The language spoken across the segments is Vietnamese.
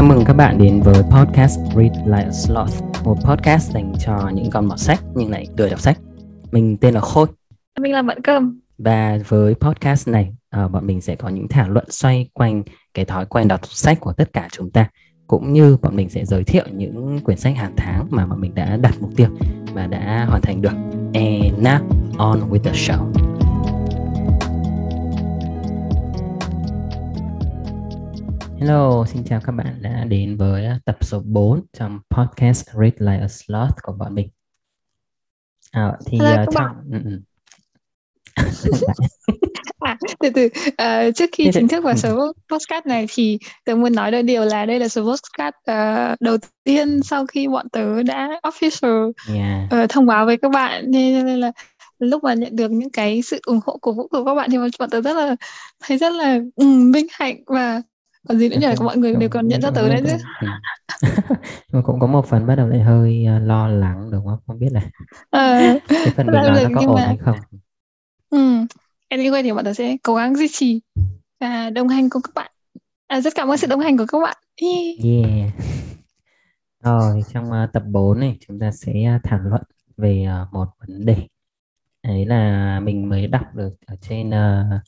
chào mừng các bạn đến với podcast Read Like a Sloth, một podcast dành cho những con mọt sách nhưng lại lười đọc sách. Mình tên là Khôi. Mình là Mận Cơm. Và với podcast này, uh, bọn mình sẽ có những thảo luận xoay quanh cái thói quen đọc sách của tất cả chúng ta cũng như bọn mình sẽ giới thiệu những quyển sách hàng tháng mà bọn mình đã đặt mục tiêu và đã hoàn thành được. And now on with the show. Hello, xin chào các bạn đã đến với tập số 4 trong podcast Read Like a Sloth của bọn mình. À, thì Hello, uh, trong... Ừ, ừ. à, từ từ uh, trước khi chính thức vào số podcast này thì tớ muốn nói đôi điều là đây là số podcast uh, đầu tiên sau khi bọn tớ đã official yeah. uh, thông báo với các bạn nên, nên là lúc mà nhận được những cái sự ủng hộ cổ vũ của các bạn thì bọn tớ rất là thấy rất là um, hạnh và còn gì nữa nhỉ? Mọi người đều còn nhận ra tới đấy chứ. nhưng mà cũng có một phần bắt đầu lại hơi uh, lo lắng đúng không? Không biết là à, cái phần mình nó có ổn mà... hay không. Ừ. Anyway thì bọn tớ sẽ cố gắng duy trì và đồng hành cùng các bạn. À, rất cảm ơn sự đồng hành của các bạn. Yeah. Rồi trong uh, tập 4 này chúng ta sẽ thảo luận về uh, một vấn đề. Đấy là mình mới đọc được ở trên uh,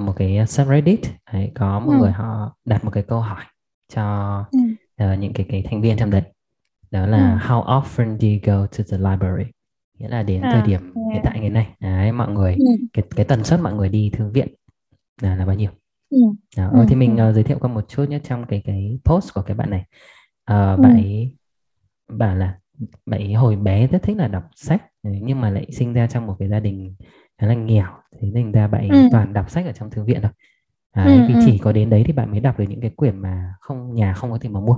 một cái subreddit ấy, có một ừ. người họ đặt một cái câu hỏi cho ừ. uh, những cái cái thành viên trong đấy đó là ừ. how often do you go to the library nghĩa là đến à, thời điểm yeah. hiện tại ngày nay đấy, mọi người ừ. cái cái tần suất mọi người đi thư viện là là bao nhiêu ừ. Đó, ừ. thì mình uh, giới thiệu qua một chút nhé trong cái cái post của cái bạn này uh, bạn ấy bảo là bạn ấy hồi bé rất thích là đọc sách nhưng mà lại sinh ra trong một cái gia đình khá là nghèo thế nên ra bạn ừ. toàn đọc sách ở trong thư viện thôi à, ừ, vì ừ. chỉ có đến đấy thì bạn mới đọc được những cái quyển mà không nhà không có tiền mà mua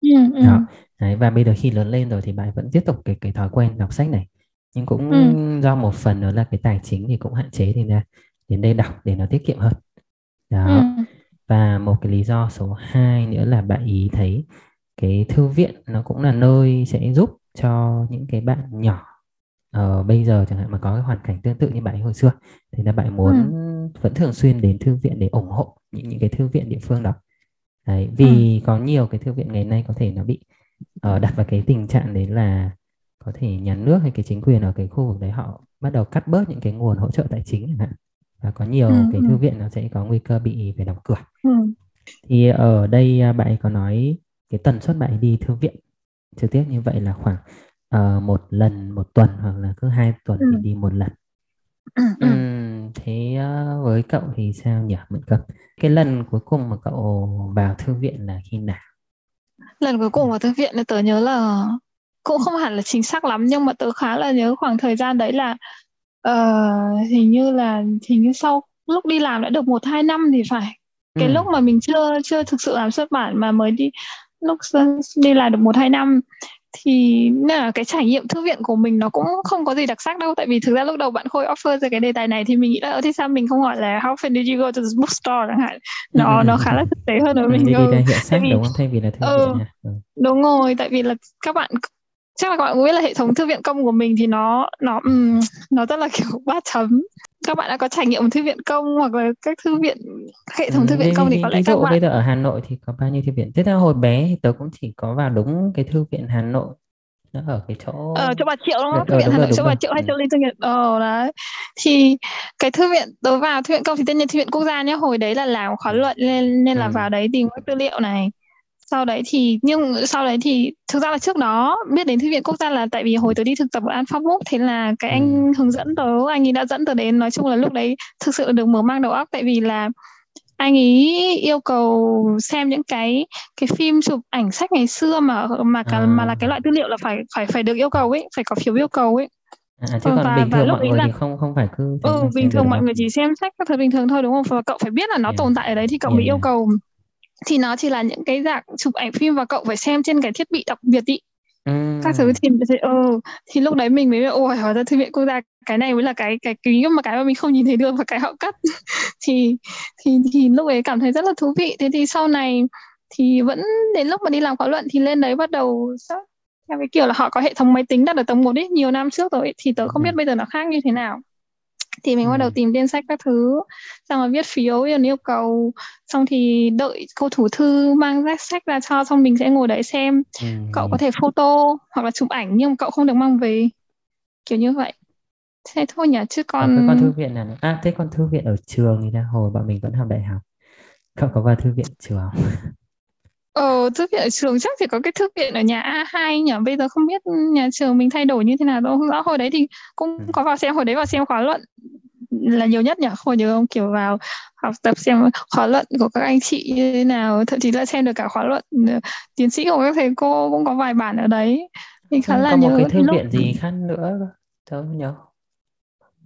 ừ, ừ. đó đấy, và bây giờ khi lớn lên rồi thì bạn vẫn tiếp tục cái cái thói quen đọc sách này nhưng cũng ừ. do một phần nữa là cái tài chính thì cũng hạn chế thì ra đến đây đọc để nó tiết kiệm hơn đó ừ. và một cái lý do số 2 nữa là bạn ý thấy cái thư viện nó cũng là nơi sẽ giúp cho những cái bạn nhỏ uh, bây giờ chẳng hạn mà có cái hoàn cảnh tương tự như bạn ấy hồi xưa thì là bạn muốn ừ. vẫn thường xuyên đến thư viện để ủng hộ những những cái thư viện địa phương đó đấy vì ừ. có nhiều cái thư viện ngày nay có thể nó bị uh, đặt vào cái tình trạng đấy là có thể nhà nước hay cái chính quyền ở cái khu vực đấy họ bắt đầu cắt bớt những cái nguồn hỗ trợ tài chính chẳng hạn và có nhiều ừ. cái thư ừ. viện nó sẽ có nguy cơ bị phải đóng cửa ừ. thì ở đây à, bạn ấy có nói cái tần suất bạn ấy đi thư viện trực tiếp như vậy là khoảng uh, một lần một tuần hoặc là cứ hai tuần ừ. thì đi một lần. Ừ, ừ. Thế uh, với cậu thì sao nhỉ? Mẫn Cập. Cái lần cuối cùng mà cậu vào thư viện là khi nào? Lần cuối cùng vào thư viện thì tớ nhớ là cũng không hẳn là chính xác lắm nhưng mà tớ khá là nhớ khoảng thời gian đấy là uh, hình như là hình như sau lúc đi làm đã được một hai năm thì phải. Cái ừ. lúc mà mình chưa chưa thực sự làm xuất bản mà mới đi lúc đi làm được một hai năm thì là cái trải nghiệm thư viện của mình nó cũng không có gì đặc sắc đâu tại vì thực ra lúc đầu bạn khôi offer ra cái đề tài này thì mình nghĩ là ở thế sao mình không hỏi là how often did you go to the bookstore chẳng hạn nó ừ. nó khá là thực tế hơn đối với mình ừ. hiện sách vì, đúng không thay vì là thư ừ, viện nha. Ừ. đúng rồi tại vì là các bạn chắc là các bạn cũng biết là hệ thống thư viện công của mình thì nó nó um, nó rất là kiểu ba chấm các bạn đã có trải nghiệm thư viện công hoặc là các thư viện hệ thống ừ, thư viện công thì có lẽ ví dụ các bạn bây giờ ở Hà Nội thì có bao nhiêu thư viện? Thế theo hồi bé thì tớ cũng chỉ có vào đúng cái thư viện Hà Nội nó ở cái chỗ ở chỗ bà triệu đúng không? Thư viện Hà Nội chỗ bà triệu hay chỗ Linh Thương Nhật. Ờ đấy. Thì cái thư viện tớ vào thư viện công thì tên nhiên thư viện quốc gia nhé. Hồi đấy là làm khóa luận nên nên là ừ. vào đấy tìm các tư liệu này sau đấy thì nhưng sau đấy thì thực ra là trước đó biết đến thư viện quốc gia là tại vì hồi tớ đi thực tập ở Alpha Book thế là cái anh ừ. hướng dẫn tớ anh ấy đã dẫn tớ đến nói chung là lúc đấy thực sự được mở mang đầu óc tại vì là anh ấy yêu cầu xem những cái cái phim chụp ảnh sách ngày xưa mà mà cả, à. mà là cái loại tư liệu là phải phải phải được yêu cầu ấy phải có phiếu yêu cầu ấy À, chứ còn và, bình thường mọi người là... thì không không phải cứ ừ, bình thường mọi người chỉ xem sách các thứ bình thường thôi đúng không và cậu phải biết là nó yeah. tồn tại ở đấy thì cậu yeah. mới yêu cầu thì nó chỉ là những cái dạng chụp ảnh phim và cậu phải xem trên cái thiết bị đặc biệt ý. Ừ. các thứ thì ừ, thì lúc đấy mình mới ôi hóa ra thư viện quốc gia cái này mới là cái cái ký mà cái mà mình không nhìn thấy được và cái họ cắt. Thì thì thì lúc ấy cảm thấy rất là thú vị. Thế thì sau này thì vẫn đến lúc mà đi làm khóa luận thì lên đấy bắt đầu theo cái kiểu là họ có hệ thống máy tính đặt ở tầng một ấy nhiều năm trước rồi ấy, thì tớ không biết bây giờ nó khác như thế nào thì mình ừ. bắt đầu tìm tên sách các thứ. Xong rồi viết phiếu yêu cầu. Xong thì đợi cô thủ thư mang sách sách ra cho xong mình sẽ ngồi đấy xem. Ừ. cậu có thể photo hoặc là chụp ảnh nhưng cậu không được mang về. Kiểu như vậy. Thế thôi nhỉ chứ còn cái con thư viện này à thế con thư viện ở trường thì là hồi bọn mình vẫn học đại học. Cậu có vào thư viện trường Ờ, thư viện ở trường chắc chỉ có cái thư viện ở nhà A2 nhỉ? Bây giờ không biết nhà trường mình thay đổi như thế nào đâu. Rõ hồi đấy thì cũng ừ. có vào xem, hồi đấy vào xem khóa luận là nhiều nhất nhỉ? Hồi nhớ không? Kiểu vào học tập xem khóa luận của các anh chị như thế nào. Thậm chí là xem được cả khóa luận ờ, tiến sĩ của các thầy cô cũng có vài bản ở đấy. Thì khá là có nhớ một cái thư lúc... viện gì khác nữa tớ nhớ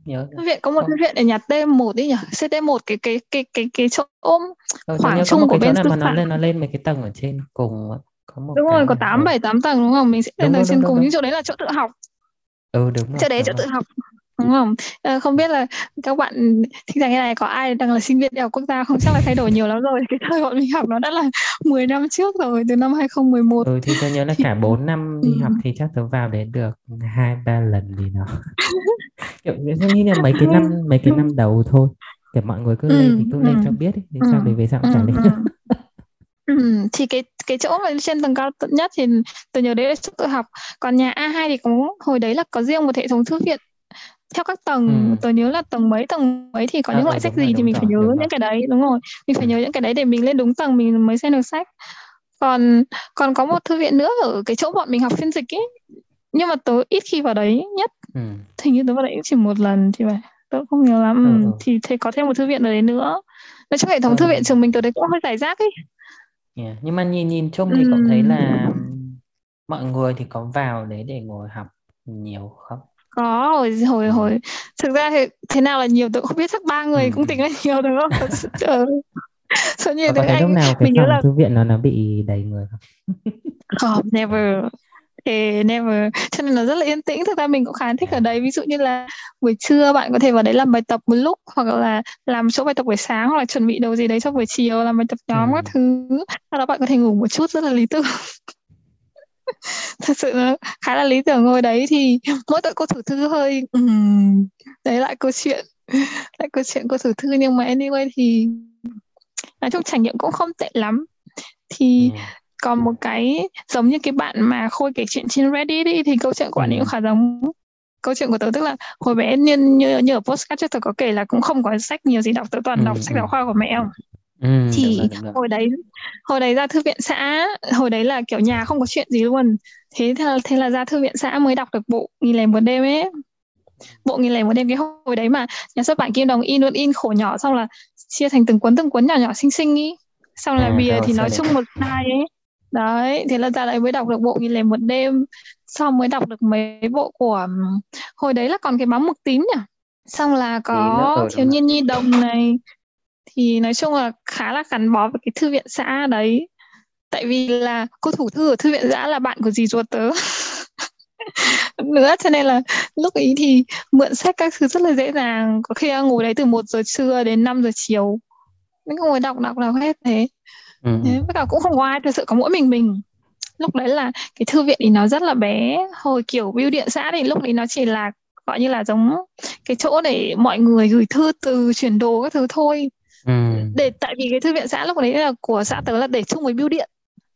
nhớ. Viện có một thư viện ở nhà T1 đấy nhỉ? CT1 cái cái cái cái cái chỗ ừ, khoảng chung của bên sư mà nó lên nó lên mấy cái tầng ở trên cùng có một đúng rồi có tám bảy tám tầng đúng không? Mình sẽ lên tầng trên cùng nhưng chỗ đấy là chỗ tự học. Ừ đúng rồi chỗ đấy chỗ tự học. Đúng không? À, không biết là các bạn thích rằng cái này có ai đang là sinh viên đại học quốc gia không? Chắc là thay đổi nhiều lắm rồi. Cái thời bọn mình học nó đã là 10 năm trước rồi từ năm 2011 ừ thì tôi nhớ là cả 4 năm đi ừ. học thì chắc tôi vào đấy được hai ba lần gì đó kiểu như là mấy cái năm mấy cái năm đầu thôi để mọi người cứ ừ, lên thì cứ ừ. lên cho biết thì ừ, sao để về sau cũng ừ, chẳng lên ừ. Ừ, thì cái cái chỗ mà trên tầng cao nhất thì tôi nhớ đấy là chỗ tự học còn nhà A2 thì có hồi đấy là có riêng một hệ thống thư viện theo các tầng ừ. tôi nhớ là tầng mấy tầng mấy thì có à, những loại sách gì rồi, thì mình rồi, phải nhớ những rồi. cái đấy đúng rồi mình phải ừ. nhớ những cái đấy để mình lên đúng tầng mình mới xem được sách còn còn có một thư viện nữa ở cái chỗ bọn mình học phiên dịch ấy nhưng mà tớ ít khi vào đấy nhất ừ. thì như tớ vào đấy chỉ một lần thì phải tớ không nhớ lắm ừ. ừ. thì thấy có thêm một thư viện ở đấy nữa nói chung hệ thống ừ. thư viện trường mình tớ đấy cũng hơi giải rác ấy yeah. nhưng mà nhìn nhìn chung thì ừ. cũng thấy là mọi người thì có vào đấy để ngồi học nhiều không có hồi hồi ừ. hồi thực ra thì thế nào là nhiều tôi không biết chắc ba người ừ. cũng tính là nhiều đúng không ừ. số nhiều có thấy lúc nào cái phòng là... thư viện nó nó bị đầy người không không never thì never cho nên là rất là yên tĩnh. Thực ra mình cũng khá thích ở đấy. Ví dụ như là buổi trưa bạn có thể vào đấy làm bài tập một lúc hoặc là làm chỗ bài tập buổi sáng hoặc là chuẩn bị đồ gì đấy cho buổi chiều làm bài tập nhóm ừ. các thứ. Sau đó bạn có thể ngủ một chút rất là lý tưởng. Thật sự nó khá là lý tưởng ngồi đấy thì mỗi tội cô thủ thư hơi um, đấy lại câu chuyện lại câu chuyện cô thủ thư. Nhưng mà anyway thì nói chung trải nghiệm cũng không tệ lắm. Thì ừ. Còn một cái giống như cái bạn mà khôi kể chuyện trên Reddit ấy, thì câu chuyện của ấy cũng khá giống. Câu chuyện của tớ tức là hồi bé như như, như ở postcard trước tớ có kể là cũng không có sách nhiều gì đọc tớ toàn ừ. đọc sách giáo khoa của mẹ không Ừ, thì đúng rồi, đúng rồi. hồi đấy hồi đấy ra thư viện xã hồi đấy là kiểu nhà không có chuyện gì luôn. Thế thế là, thế là ra thư viện xã mới đọc được bộ nghìn lẻ một đêm ấy. Bộ nghìn lẻ một đêm cái hồi đấy mà nhà xuất bản kim đồng in luôn in khổ nhỏ xong là chia thành từng cuốn từng cuốn nhỏ nhỏ xinh xinh ý. Xong là à, bìa thì nói chung một size ấy đấy thế là ra lại mới đọc được bộ nghìn lẻ một đêm. Xong mới đọc được mấy bộ của hồi đấy là còn cái báo mực tím nhỉ? Xong là có thiếu nhiên nhi đồng này. Thì nói chung là khá là gắn bó với cái thư viện xã đấy. Tại vì là cô thủ thư ở thư viện xã là bạn của dì ruột tớ. Nữa cho nên là lúc ấy thì mượn sách các thứ rất là dễ dàng. Có khi ngồi đấy từ 1 giờ trưa đến 5 giờ chiều. Mình ngồi đọc đọc đọc hết thế ừ. với cả cũng không có ai thực sự có mỗi mình mình lúc đấy là cái thư viện thì nó rất là bé hồi kiểu bưu điện xã thì lúc đấy nó chỉ là gọi như là giống cái chỗ để mọi người gửi thư từ chuyển đồ các thứ thôi ừ. để tại vì cái thư viện xã lúc đấy là của xã tớ là để chung với bưu điện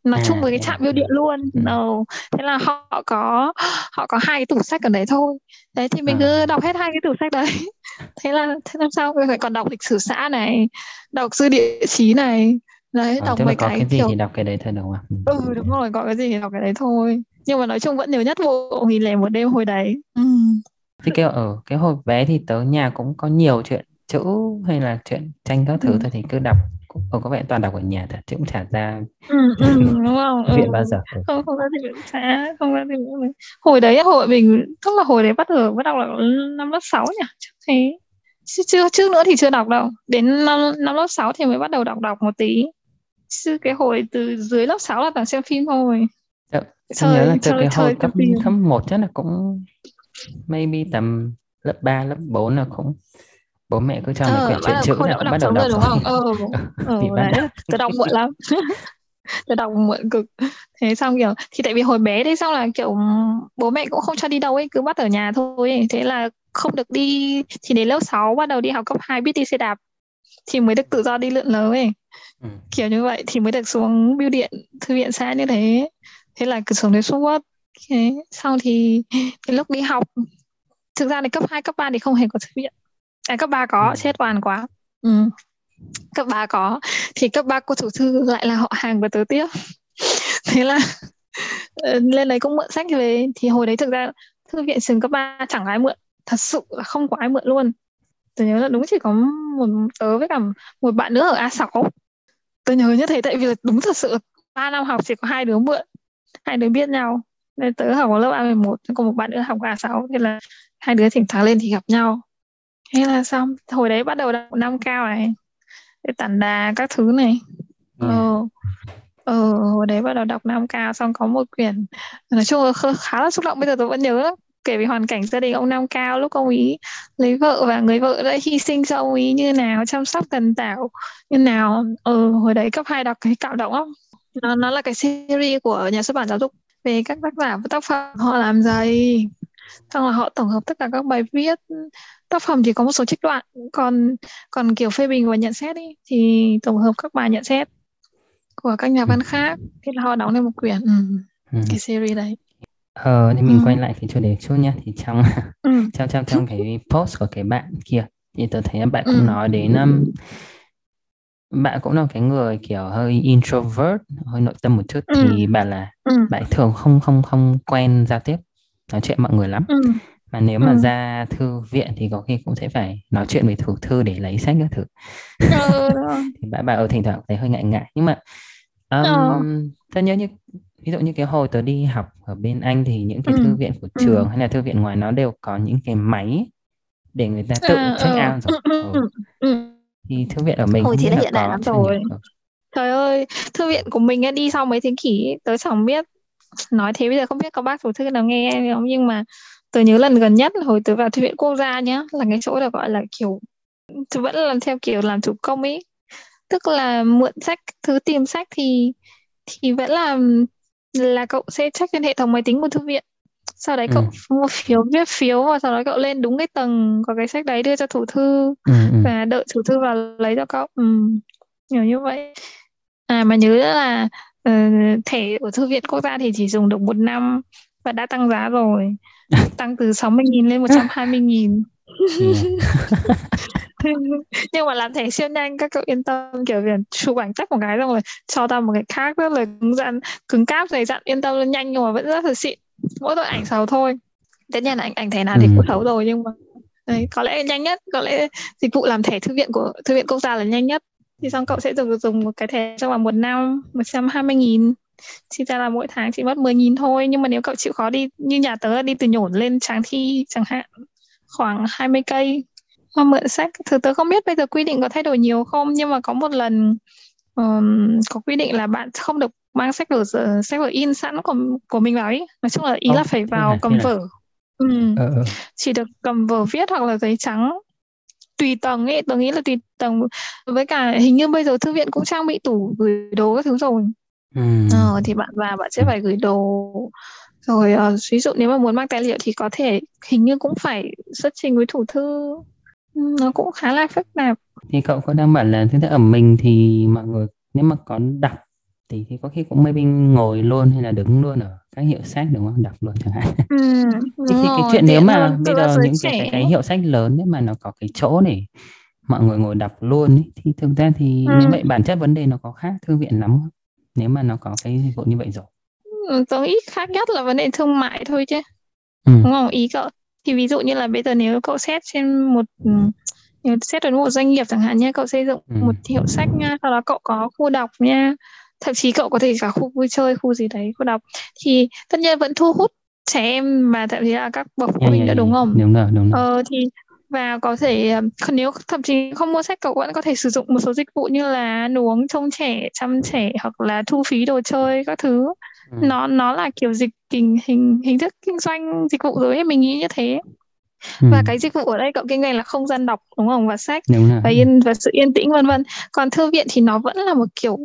nó à, chung với cái trạm bưu điện luôn ừ. no. thế là họ có họ có hai cái tủ sách ở đấy thôi đấy thì mình à. cứ đọc hết hai cái tủ sách đấy thế là thế làm sao phải còn đọc lịch sử xã này đọc sư địa chí này đấy à, đọc mấy cái, cái gì kiểu... thì đọc cái đấy thôi đúng không ừ đúng rồi có cái gì thì đọc cái đấy thôi. Nhưng mà nói chung vẫn nhiều nhất bộ nghìn lẻ một đêm hồi đấy. Ừ. thì kêu ở cái hồi bé thì tớ nhà cũng có nhiều chuyện chữ hay là chuyện tranh các thứ ừ. thì cứ đọc. Cũng có vẻ toàn đọc ở nhà thật chứ cũng chả ra. Ừ, ừ, đúng không? Viện ừ. bao giờ? Không không ra thì viện xã không ra thì hồi đấy hồi mình tức là hồi đấy bắt đầu bắt đầu là năm lớp 6 nhỉ? Chắc thế. Chứ chưa trước nữa thì chưa đọc đâu. Đến năm, năm lớp 6 thì mới bắt đầu đọc đọc một tí chứ cái hồi từ dưới lớp 6 là toàn xem phim thôi dạ, chơi, nhớ là từ chơi, cái hồi cấp cấp một chắc là cũng maybe tầm lớp 3, lớp 4 là cũng bố mẹ cứ cho ờ, mình quyển truyện chữ là bắt đầu đọc đúng không? Ờ, ờ đấy, tôi đọc muộn lắm. tôi đọc muộn cực thế xong kiểu thì tại vì hồi bé đấy xong là kiểu bố mẹ cũng không cho đi đâu ấy cứ bắt ở nhà thôi ấy. thế là không được đi thì đến lớp 6 bắt đầu đi học cấp 2 biết đi xe đạp thì mới được tự do đi lượn lờ ấy ừ. kiểu như vậy thì mới được xuống bưu điện thư viện xã như thế. Thế là cứ xuống đấy suốt thế sau thì cái lúc đi học. Thực ra thì cấp 2, cấp 3 thì không hề có thư viện. À cấp 3 có ừ. chết toàn quá. Ừ. cấp 3 có. Thì cấp 3 cô thủ thư lại là họ hàng của tớ tiếp. Thế là ờ, lên đấy cũng mượn sách về. Thì hồi đấy thực ra thư viện trường cấp 3 chẳng ai mượn. Thật sự là không có ai mượn luôn. Tôi nhớ là đúng chỉ có một tớ với cả một bạn nữa ở A6 tôi nhớ như thế tại vì là đúng thật sự ba năm học chỉ có hai đứa mượn hai đứa biết nhau. Nên tớ học ở lớp A11 còn một bạn nữa học A6 thế là hai đứa thỉnh thoảng lên thì gặp nhau. Thế là xong hồi đấy bắt đầu đọc năm cao này để tản đà các thứ này. Ừ. ờ ờ hồi đấy bắt đầu đọc năm cao xong có một quyển nói chung là khá là xúc động bây giờ tôi vẫn nhớ lắm kể về hoàn cảnh gia đình ông Nam Cao lúc ông ý lấy vợ và người vợ đã hy sinh cho ông ý như nào chăm sóc tần tảo như nào. Ờ hồi đấy cấp 2 đọc cái cảm động lắm nó nó là cái series của nhà xuất bản giáo dục về các tác giả và tác phẩm họ làm gì xong là họ tổng hợp tất cả các bài viết. Tác phẩm thì có một số trích đoạn còn còn kiểu phê bình và nhận xét ý, thì tổng hợp các bài nhận xét của các nhà văn khác. Thế là họ đóng lên một quyển ừ. Ừ. cái series đấy Ờ, thì mình ừ. quay lại cái chủ đề chút nhé thì trong ừ. trong trong trong cái post của cái bạn kia thì tôi thấy bạn cũng ừ. nói đến um, bạn cũng là cái người kiểu hơi introvert hơi nội tâm một chút ừ. thì bạn là ừ. bạn thường không không không quen giao tiếp nói chuyện mọi người lắm ừ. mà nếu mà ừ. ra thư viện thì có khi cũng sẽ phải nói chuyện với thủ thư để lấy sách các thứ ừ. thì bạn bạn ở thỉnh thoảng thấy hơi ngại ngại nhưng mà um, ừ. tôi nhớ như ví dụ như cái hồi tớ đi học ở bên Anh thì những cái ừ. thư viện của ừ. trường hay là thư viện ngoài nó đều có những cái máy để người ta tự à, check ừ. out rồi ừ. Ừ. ừ. thì thư viện ở mình hồi thì đã hiện đại lắm rồi trời ơi thư viện của mình đi sau mấy thế kỷ tớ chẳng biết nói thế bây giờ không biết có bác chủ thư nào nghe không nhưng mà tớ nhớ lần gần nhất là hồi tớ vào thư viện quốc gia nhá là cái chỗ được gọi là kiểu vẫn là theo kiểu làm chủ công ấy tức là mượn sách thứ tìm sách thì thì vẫn là là cậu sẽ check trên hệ thống máy tính của thư viện sau đấy cậu ừ. mua phiếu viết phiếu và sau đó cậu lên đúng cái tầng có cái sách đấy đưa cho thủ thư ừ, ừ. và đợi thủ thư vào lấy cho cậu ừ. nhiều như vậy à mà nhớ là uh, thẻ của thư viện quốc gia thì chỉ dùng được một năm và đã tăng giá rồi tăng từ 60.000 lên 120.000 nhưng mà làm thẻ siêu nhanh các cậu yên tâm kiểu việc chụp ảnh chắc một cái xong rồi cho tao một cái khác rất là cứng rắn cứng cáp dày dặn yên tâm luôn nhanh nhưng mà vẫn rất là xịn. Mỗi tội ảnh xấu thôi. Tất nhiên là ảnh ảnh thẻ nào thì cũng xấu rồi nhưng mà đấy, có lẽ nhanh nhất có lẽ dịch vụ làm thẻ thư viện của thư viện quốc gia là nhanh nhất. Thì xong cậu sẽ dùng dùng một cái thẻ trong vòng một năm 120 nghìn. Thì ra là mỗi tháng chỉ mất 10 nghìn thôi nhưng mà nếu cậu chịu khó đi như nhà tớ đi từ nhổn lên tráng thi chẳng hạn khoảng 20 cây mà mượn sách thực tớ không biết bây giờ quy định có thay đổi nhiều không nhưng mà có một lần um, có quy định là bạn không được mang sách vở sách vở in sẵn của của mình vào ấy nói chung là ý oh, là phải vào cầm vở. Ừ. ờ, ờ. chỉ được cầm vở viết hoặc là giấy trắng. Tùy tầng ấy tôi nghĩ là tùy tầng. Với cả hình như bây giờ thư viện cũng trang bị tủ gửi đồ các thứ rồi. Ừ. ờ, thì bạn vào bạn sẽ phải gửi đồ. Rồi uh, ví dụ nếu mà muốn mang tài liệu thì có thể hình như cũng phải xuất trình với thủ thư nó cũng khá là phức tạp. Thì cậu có đang bảo là thứ ở mình thì mọi người nếu mà có đọc thì thì có khi cũng maybe ngồi luôn hay là đứng luôn ở các hiệu sách đúng không? Đọc luôn chẳng hạn. Ừ, thì, thì cái chuyện nếu mà bây giờ những cái, cái, cái hiệu sách lớn nếu mà nó có cái chỗ để mọi người ngồi đọc luôn ấy, thì thực ra thì ừ. như vậy bản chất vấn đề nó có khác thư viện lắm không? nếu mà nó có cái dịch vụ như vậy rồi. Ừ, tôi nghĩ khác nhất là vấn đề thương mại thôi chứ. Ừ. đúng không? Ý cậu thì ví dụ như là bây giờ nếu cậu xét trên một nếu xét ở một doanh nghiệp chẳng hạn nhé cậu xây dựng ừ. một hiệu sách nha sau đó cậu có khu đọc nha. Thậm chí cậu có thể cả khu vui chơi khu gì đấy khu đọc. Thì tất nhiên vẫn thu hút trẻ em và thậm chí là các bậc phụ huynh nữa đúng không? đúng rồi đúng rồi. Ờ, thì và có thể nếu thậm chí không mua sách cậu vẫn có thể sử dụng một số dịch vụ như là ăn uống trông trẻ chăm trẻ hoặc là thu phí đồ chơi các thứ ừ. nó nó là kiểu dịch hình hình hình thức kinh doanh dịch vụ rồi mình nghĩ như thế. Ừ. và cái dịch vụ ở đây cậu kinh doanh là không gian đọc đúng không? Và sách và yên và sự yên tĩnh vân vân. Còn thư viện thì nó vẫn là một kiểu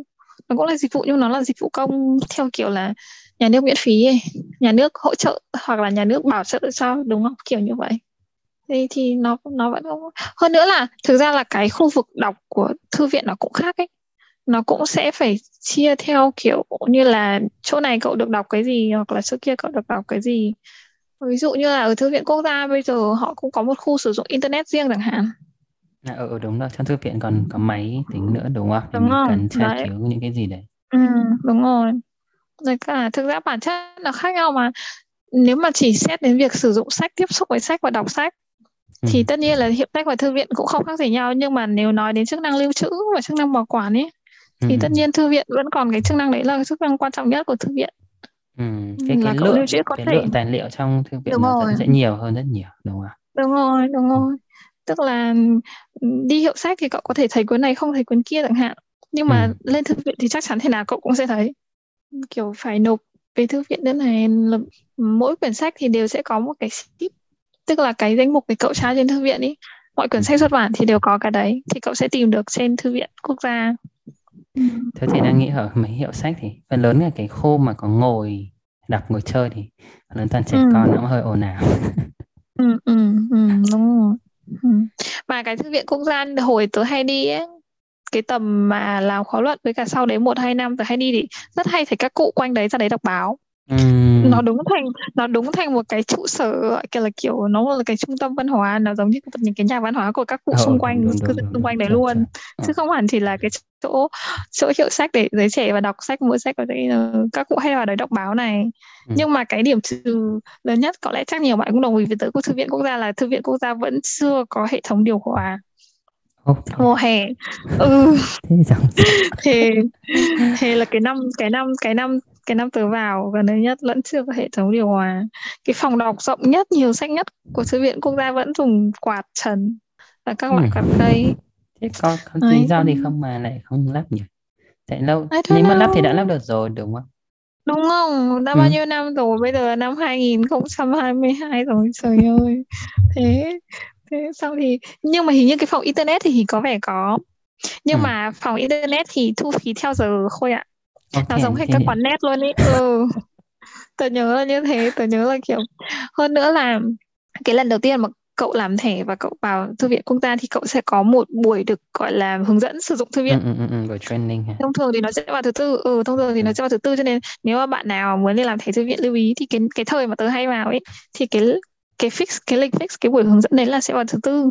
nó cũng là dịch vụ nhưng nó là dịch vụ công theo kiểu là nhà nước miễn phí ấy. nhà nước hỗ trợ hoặc là nhà nước bảo trợ cho đúng không? Kiểu như vậy. Thì thì nó nó vẫn không hơn nữa là thực ra là cái khu vực đọc của thư viện nó cũng khác ấy nó cũng sẽ phải chia theo kiểu như là chỗ này cậu được đọc cái gì hoặc là chỗ kia cậu được đọc cái gì. Ví dụ như là ở thư viện quốc gia bây giờ họ cũng có một khu sử dụng internet riêng chẳng hạn. À, ừ đúng rồi trong thư viện còn có máy tính nữa đúng không? Đúng rồi cần tra cứu những cái gì đấy. Ừ, đúng rồi. Rồi cả thực ra bản chất là khác nhau mà. Nếu mà chỉ xét đến việc sử dụng sách tiếp xúc với sách và đọc sách ừ. thì tất nhiên là hiệu sách và thư viện cũng không khác gì nhau. Nhưng mà nếu nói đến chức năng lưu trữ và chức năng bảo quản ấy thì ừ. tất nhiên thư viện vẫn còn cái chức năng đấy là cái chức năng quan trọng nhất của thư viện. Ừ. cái, cái lượng lưu trữ có cái thể... lượng tài liệu trong thư viện nó vẫn sẽ nhiều hơn rất nhiều đúng không đúng rồi đúng rồi. Tức là đi hiệu sách thì cậu có thể thấy cuốn này không thấy cuốn kia chẳng hạn. Nhưng mà ừ. lên thư viện thì chắc chắn thế nào cậu cũng sẽ thấy. Kiểu phải nộp về thư viện đơn này là mỗi quyển sách thì đều sẽ có một cái ship tức là cái danh mục để cậu tra trên thư viện ý. Mọi quyển sách xuất bản thì đều có cái đấy. Thì cậu sẽ tìm được trên thư viện quốc gia thế thì đang nghĩ ở mấy hiệu sách thì phần lớn là cái khu mà có ngồi đọc ngồi chơi thì phần lớn toàn trẻ ừ. con nó hơi ồn ào ừ, ừ, ừ, đúng rồi ừ. mà cái thư viện quốc gia hồi tớ hay đi ấy cái tầm mà làm khóa luận với cả sau đấy một hai năm tớ hay đi thì rất hay thấy các cụ quanh đấy ra đấy đọc báo Ừm. Nó đúng thành nó đúng thành một cái trụ sở, gọi kiểu là, kiểu, nó là cái trung tâm văn hóa, nó giống như những cái nhà văn hóa của các cụ Ờ, xung quanh, đúng, cư dân xung quanh đấy luôn, Ờ. chứ không hẳn chỉ là cái chỗ chỗ hiệu sách để giới trẻ và đọc sách, mua sách ở đấy, ờ, các cụ hay vào đấy đọc báo này. Ừm. Nhưng mà cái điểm trừ lớn nhất có lẽ chắc nhiều bạn cũng đồng ý với tớ của Thư viện Quốc gia là Thư viện Quốc gia vẫn chưa có hệ thống điều hòa. Ô, Mùa hè. Ừ. Thế thì Thì thì là cái năm cái năm cái năm cái năm tớ vào gần đây nhất vẫn chưa có hệ thống điều hòa. Cái phòng đọc rộng nhất nhiều sách nhất của thư viện quốc gia vẫn dùng quạt trần và các loại ừ. quạt cây thế có có lý do gì không mà lại không lắp nhỉ? Tại lâu nếu mà lắp thì đã lắp được rồi đúng không? Đúng không? Đã ừ. bao nhiêu năm rồi? Bây giờ năm 2022 rồi trời ơi. Thế thế sau thì nhưng mà hình như cái phòng internet thì có vẻ có. Nhưng ừ. mà phòng internet thì thu phí theo giờ khôi ạ okay, nó giống hết các quán net luôn ý. Ừ. Tớ nhớ là như thế tớ nhớ là kiểu hơn nữa là cái lần đầu tiên mà cậu làm thẻ và cậu vào thư viện quốc gia thì cậu sẽ có một buổi được gọi là hướng dẫn sử dụng thư viện. Ừ, ừ, ừ, buổi training thông thường thì nó sẽ vào thứ tư ừ thông thường thì nó sẽ vào thứ tư cho nên nếu mà bạn nào muốn đi làm thẻ thư viện lưu ý thì cái cái thời mà tớ hay vào ấy thì cái cái fix cái lịch fix cái buổi hướng dẫn đấy là sẽ vào thứ tư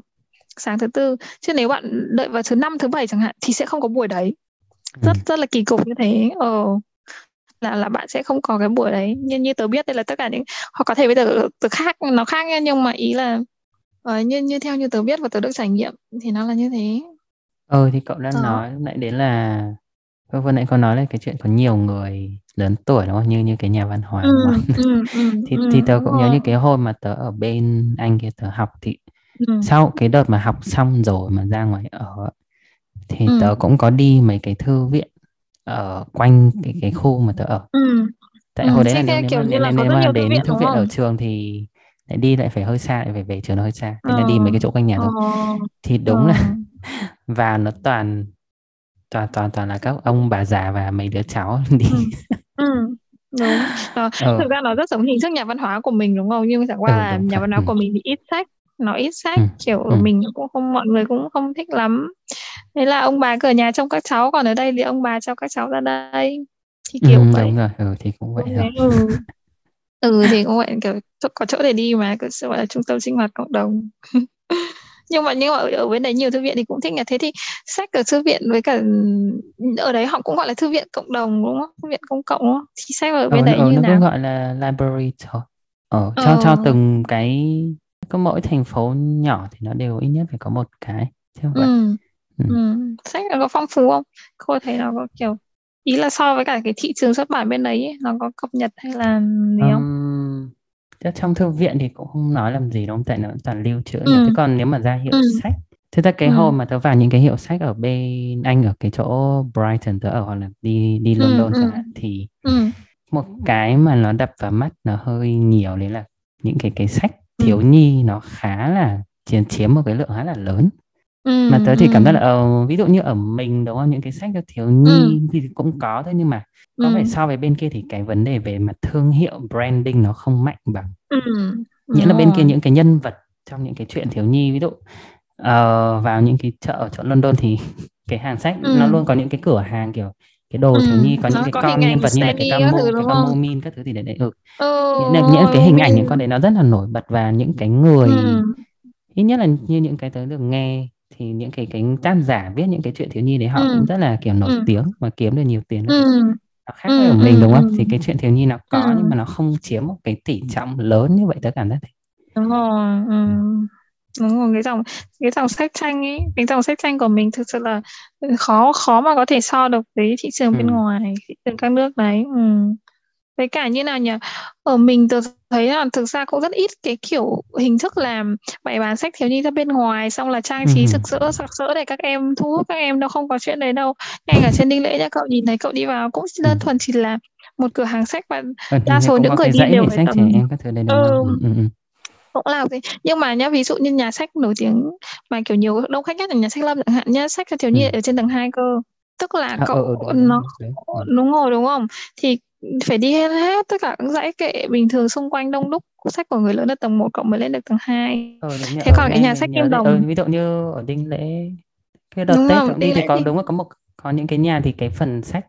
sáng thứ tư. Chứ nếu bạn đợi vào thứ năm thứ bảy chẳng hạn thì sẽ không có buổi đấy rất rất là kỳ cục như thế. Ờ là là bạn sẽ không có cái buổi đấy. Như như tớ biết đây là tất cả những hoặc có thể bây giờ tớ khác nó khác nha nhưng mà ý là uh, như như theo như tớ biết và tớ được trải nghiệm thì nó là như thế. Ờ thì cậu đang ờ. nói lại đến là vừa vừa nãy có nói là cái chuyện có nhiều người lớn tuổi đúng không? Như như cái nhà văn hóa ừ, ừ, ừ, thì ừ, thì tớ cũng nhớ như cái hôm mà tớ ở bên anh kia tớ học thì ừ. sau cái đợt mà học xong rồi mà ra ngoài ở thì ừ. tớ cũng có đi mấy cái thư viện ở quanh cái cái khu mà tớ ở ừ. tại ừ, hồi đấy là nếu, nếu, nếu, nếu, nếu mà đến viện, thư viện ở trường thì lại đi lại phải hơi xa lại phải về trường nó hơi xa nên ờ. là đi mấy cái chỗ quanh nhà thôi ờ. thì đúng ờ. là vào nó toàn toàn toàn toàn là các ông bà già và mấy đứa cháu đi ừ. ừ đúng ờ, ừ. thực ra nó rất giống hình thức nhà văn hóa của mình đúng không nhưng chẳng qua ừ, là nhà văn hóa ừ. của mình thì ít sách nó ít sách ừ. kiểu ừ. mình cũng không mọi người cũng không thích lắm thế là ông bà ở nhà trông các cháu còn ở đây thì ông bà cho các cháu ra đây. Thì kiểu ừ, vậy. đúng rồi. Ừ thì cũng vậy thôi. ừ. ừ thì cũng vậy. Kiểu có chỗ để đi mà cứ gọi là trung tâm sinh hoạt cộng đồng. Nhưng mà nhưng mà ở, bên đấy nhiều thư viện thì cũng thích nhà thế thì sách ở thư viện với cả ở đấy họ cũng gọi là thư viện cộng đồng đúng không? Thư viện công cộng đúng không? Thì sách ở bên ừ, đấy ừ, như nó nào? cũng gọi là library thôi. Ờ, cho ờ. cho từng cái có mỗi thành phố nhỏ thì nó đều ít nhất phải có một cái chứ không ừ. Ừ. Ừ. sách nó có phong phú không cô thấy nó có kiểu ý là so với cả cái thị trường xuất bản bên đấy ấy, nó có cập nhật hay là gì không um, trong thư viện thì cũng không nói làm gì đâu tại nó toàn lưu trữ ừ. thế còn nếu mà ra hiệu ừ. sách thế ta cái ừ. hôm mà tớ vào những cái hiệu sách ở bên anh ở cái chỗ Brighton tớ ở hoặc là đi đi ừ, London ừ. chẳng hạn thì ừ. một cái mà nó đập vào mắt nó hơi nhiều đấy là những cái cái sách thiếu nhi nó khá là chiếm chiếm một cái lượng khá là lớn mà tớ thì cảm giác là uh, ví dụ như ở mình đúng không những cái sách cho thiếu nhi ừ. thì cũng có thôi nhưng mà có vẻ so với bên kia thì cái vấn đề về mặt thương hiệu branding nó không mạnh bằng ừ. nghĩa là bên kia những cái nhân vật trong những cái chuyện thiếu nhi ví dụ uh, vào những cái chợ ở chỗ London thì cái hàng sách nó luôn có những cái cửa hàng kiểu cái đồ thiếu nhi có những cái con nhân vật như là cái camo cái camo min các thứ thì để đấy ừ. ừ những, những cái hình ảnh những con đấy nó rất là nổi bật và những cái người ừ. ít nhất là như những cái tớ được nghe thì những cái cái tác giả viết những cái chuyện thiếu nhi đấy họ ừ. cũng rất là kiểu nổi ừ. tiếng và kiếm được nhiều tiền ừ. nó khác ừ. ở mình đúng không thì cái chuyện thiếu nhi nó có ừ. nhưng mà nó không chiếm một cái tỷ trọng lớn như vậy tớ cảm giác thế đúng rồi ừ đúng rồi cái dòng cái dòng sách tranh ấy cái dòng sách tranh của mình thực sự là khó khó mà có thể so được với thị trường ừ. bên ngoài thị trường các nước đấy ừ. với cả như nào nhỉ ở mình tôi thấy là thực ra cũng rất ít cái kiểu hình thức làm bày bán sách thiếu nhi ra bên ngoài xong là trang trí ừ. rực rỡ sặc sỡ để các em thu hút các em đâu không có chuyện đấy đâu. Ngay cả trên đinh lễ nha cậu nhìn thấy cậu đi vào cũng đơn thuần chỉ là một cửa hàng sách và đa số những người đi đều phải tầm em các thứ đấy ừ, ừ, ừ cũng làm gì nhưng mà nhá ví dụ như nhà sách nổi tiếng mà kiểu nhiều đông khách nhất là nhà sách lâm chẳng hạn nhá sách cho thiếu nhi ừ. ở trên tầng 2 cơ. Tức là à, cậu ừ, đúng, nó đúng, đúng rồi đúng không? Thì phải đi hết, hết tất cả các dãy kệ bình thường xung quanh đông đúc sách của người lớn ở tầng 1 cậu mới lên được tầng 2 ừ, thế còn cái nhà sách kim đồng. ừ, ví dụ như ở đinh lễ cái đợt tết cậu đi thì có đúng là có một có những cái nhà thì cái phần sách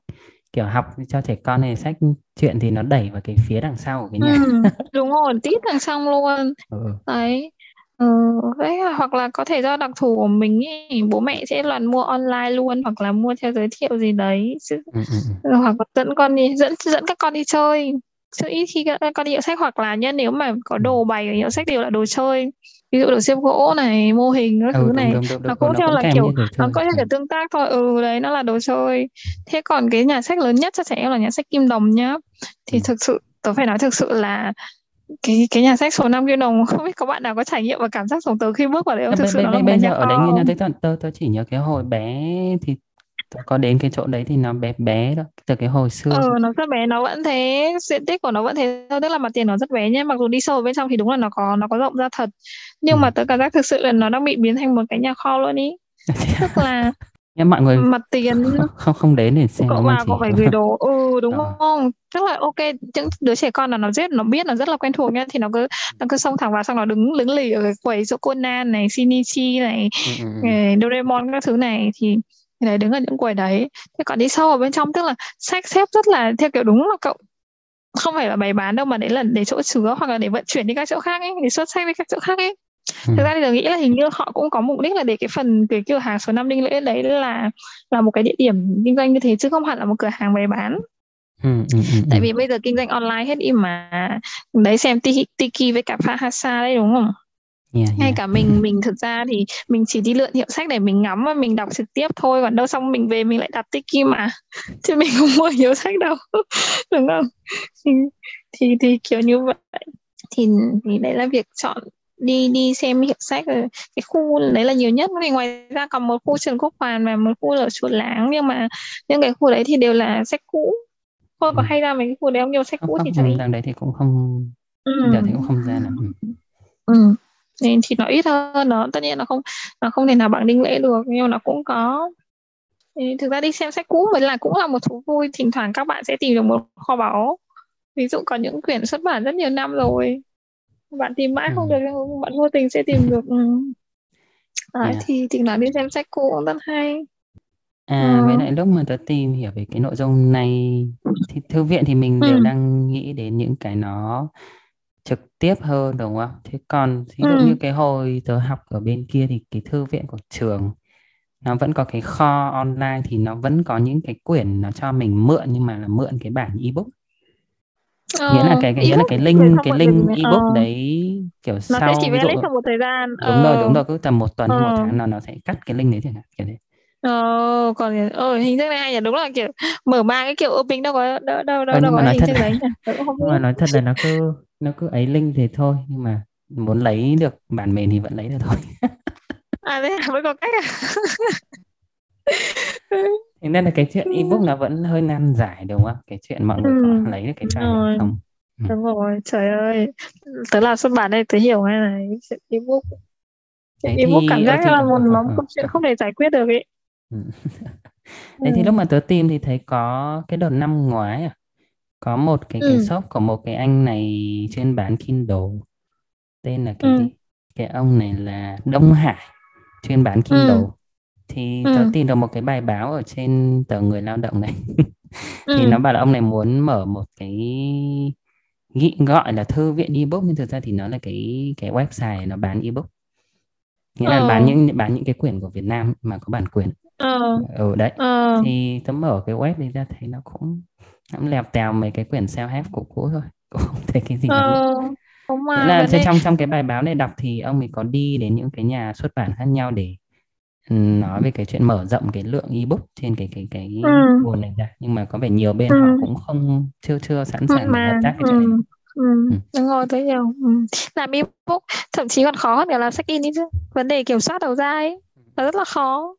kiểu học cho trẻ con này sách chuyện thì nó đẩy vào cái phía đằng sau của cái nhà. Ừ, đúng rồi tít đằng sau luôn. Ừ. đấy ừ, đấy hoặc là có thể do đặc thù của mình ý, bố mẹ sẽ loạn mua online luôn hoặc là mua theo giới thiệu gì đấy ừ, ừ, ừ. hoặc là dẫn con đi dẫn dẫn các con đi chơi. Chứ ít khi các con đi hiệu sách hoặc là nhân nếu mà có đồ bày ở hiệu sách đều là đồ chơi. Ví dụ đồ xếp gỗ này mô hình các ừ, thứ này đúng, đúng, đúng, nó cũng theo là kiểu nó có theo kiểu tương tác thôi. Ừ đấy nó là đồ chơi. Thế còn cái nhà sách lớn nhất cho trẻ em là nhà sách kim đồng nhá. Thì thực sự tớ phải nói thực sự là cái cái nhà sách số 5 kim đồng không biết có bạn nào có trải nghiệm và cảm giác giống tớ khi bước vào đấy không? Thực sự nó bây giờ ở đấy như thế tớ tớ chỉ nhớ cái hồi bé thì có đến cái chỗ đấy thì nó bé bé đó từ cái hồi xưa. Ờ nó rất bé nó vẫn thế diện tích của nó vẫn thế thôi tức là mặt tiền nó rất bé nhé. Mặc dù đi sâu bên trong thì đúng là nó có nó có rộng ra thật. Nhưng ừ. mà tớ cảm giác thực sự là nó đang bị biến thành một cái nhà kho luôn ý. Tức là nhưng mọi người mặt tiền không không, đến để xem cậu vào cậu phải gửi đồ ừ đúng ờ. không tức là ok những đứa trẻ con là nó rất nó biết nó rất là quen thuộc nhá thì nó cứ nó cứ xông thẳng vào xong nó đứng đứng lì ở cái quầy chỗ Conan này Shinichi này ừ, ừ, ừ. Doraemon các thứ này thì đấy đứng ở những quầy đấy thế còn đi sâu ở bên trong tức là sách xếp rất là theo kiểu đúng là cậu không phải là bày bán đâu mà đấy là để chỗ chứa hoặc là để vận chuyển đi các chỗ khác ấy để xuất sách đi các chỗ khác ấy. Thực ra thì tôi nghĩ là hình như họ cũng có mục đích là để cái phần cái cửa hàng số năm đinh lễ đấy là là một cái địa điểm kinh doanh như thế chứ không hẳn là một cửa hàng bày bán. Ừ, ừ, ừ, tại vì bây giờ kinh doanh online hết đi mà. Đấy xem Tiki với cả Fahasa đấy đúng không? Yeah, ngay yeah. cả mình mình thực ra thì mình chỉ đi lượn hiệu sách để mình ngắm và mình đọc trực tiếp thôi còn đâu xong mình về mình lại đặt tiki mà. Chứ mình không mua nhiều sách đâu. Đúng không? Thì, thì thì kiểu như vậy. Thì thì đấy là việc chọn đi đi xem hiệu sách rồi. Cái khu đấy là nhiều nhất. Thì ngoài ra còn một khu trường quốc hoàn và một khu ở chuột láng. Nhưng mà những cái khu đấy thì đều là sách cũ. Thôi có ừ. hay ra mấy cái khu đấy không? Nhiều sách cũ không, thì chẳng đằng đấy thì cũng không ừ. giờ thì cũng không ra là ừ. ừ. Nên thì nó ít hơn. Nó tất nhiên nó không nó không thể nào bằng đinh lễ được. Nhưng mà nó cũng có. Thì thực ra đi xem sách cũ mới là cũng là một thú vui. Thỉnh thoảng các bạn sẽ tìm được một kho báu. Ví dụ có những quyển xuất bản rất nhiều năm rồi bạn tìm mãi không ừ. được nhưng bạn vô tình sẽ tìm được ừ. Đấy, yeah. thì thỉnh thoảng đi xem sách cũ cũng rất hay À, với lại lúc mà tớ tìm hiểu về cái nội dung này thì thư viện thì mình đều ừ. đang nghĩ đến những cái nó trực tiếp hơn đúng không? Thế còn ví dụ ừ. như cái hồi tớ học ở bên kia thì cái thư viện của trường nó vẫn có cái kho online thì nó vẫn có những cái quyển nó cho mình mượn nhưng mà là mượn cái bản ebook. Ờ, nghĩa là cái, cái nghĩa là cái link cái link ebook ờ. đấy kiểu nó sau sẽ chỉ ví dụ trong một thời gian đúng ờ. rồi đúng rồi cứ tầm một tuần hay một tháng nào nó sẽ cắt cái link đấy chẳng hạn kiểu thế. Ờ, còn ờ, hình thức này hay nhỉ? Đúng là kiểu mở ba cái kiểu opening đâu có đâu đâu đâu, đâu có hình thức đấy nhỉ? Nhưng mà nói thật là nó cứ nó cứ ấy link thì thôi nhưng mà muốn lấy được bản mềm thì vẫn lấy được thôi. À thế à, mới có cách à thế nên là cái chuyện ebook nó vẫn hơi nan giải đúng không cái chuyện mọi người ừ. có lấy được cái file không ừ. đúng rồi trời ơi tớ làm xuất bản đây tớ hiểu ngay này chuyện ebook chuyện ebook cảm giác thì... là một món câu chuyện không thể giải quyết được ấy ừ. Đấy thì lúc mà tớ tìm thì thấy có cái đợt năm ngoái à có một cái cái ừ. shop của một cái anh này chuyên bán Kindle tên là cái ừ. gì cái ông này là Đông Hải chuyên bán Kindle ừ. Thì ừ. tớ tìm được một cái bài báo ở trên tờ người lao động này thì ừ. nó bảo là ông này muốn mở một cái nghĩ gọi là thư viện ebook nhưng thực ra thì nó là cái cái website nó bán ebook nghĩa là bán ờ. những bán những cái quyển của Việt Nam mà có bản quyền ờ ừ đấy ờ. thì tớ mở cái web đi ra thấy nó cũng nó cũng lèo tèo mấy cái quyển self help cũ cũ thôi cũng không thấy cái gì ờ. Đúng mà, là trong trong cái bài báo này đọc thì ông ấy có đi đến những cái nhà xuất bản khác nhau để ừ, nói về cái chuyện mở rộng cái lượng ebook trên cái cái cái ừ. nguồn này ra nhưng mà có vẻ nhiều bên ừ. họ cũng không chưa chưa sẵn sàng để hợp tác cái chuyện này Ừ, ừ. đúng rồi thấy nhiều ừ. làm ebook thậm chí còn khó hơn cả làm sách in đi chứ vấn đề kiểm soát đầu ra ấy là rất là khó